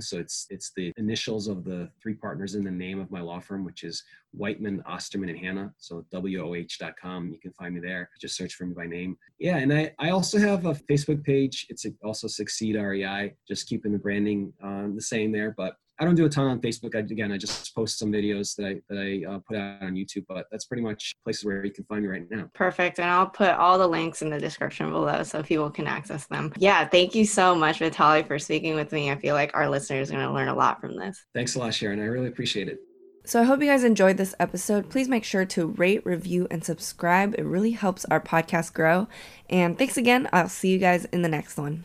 [SPEAKER 2] So it's it's the initials of the three partners in the name of my law firm, which is Whiteman, Osterman, and Hanna. So WOH.com. You can find me there. Just search for me by name. Yeah, and I, I also have a Facebook page. It's also Succeed REI. Just keeping the branding uh, the same there. But I don't do a ton on Facebook. I, again, I just post some videos that I that I uh, put out on YouTube, but that's pretty much places where you can find me right now.
[SPEAKER 1] Perfect, and I'll put all the links in the description below so people can access them. Yeah, thank you so much, Vitaliy, for speaking with me. I feel like our listeners are going to learn a lot from this.
[SPEAKER 2] Thanks a lot, Sharon. I really appreciate it.
[SPEAKER 3] So I hope you guys enjoyed this episode. Please make sure to rate, review, and subscribe. It really helps our podcast grow. And thanks again. I'll see you guys in the next one.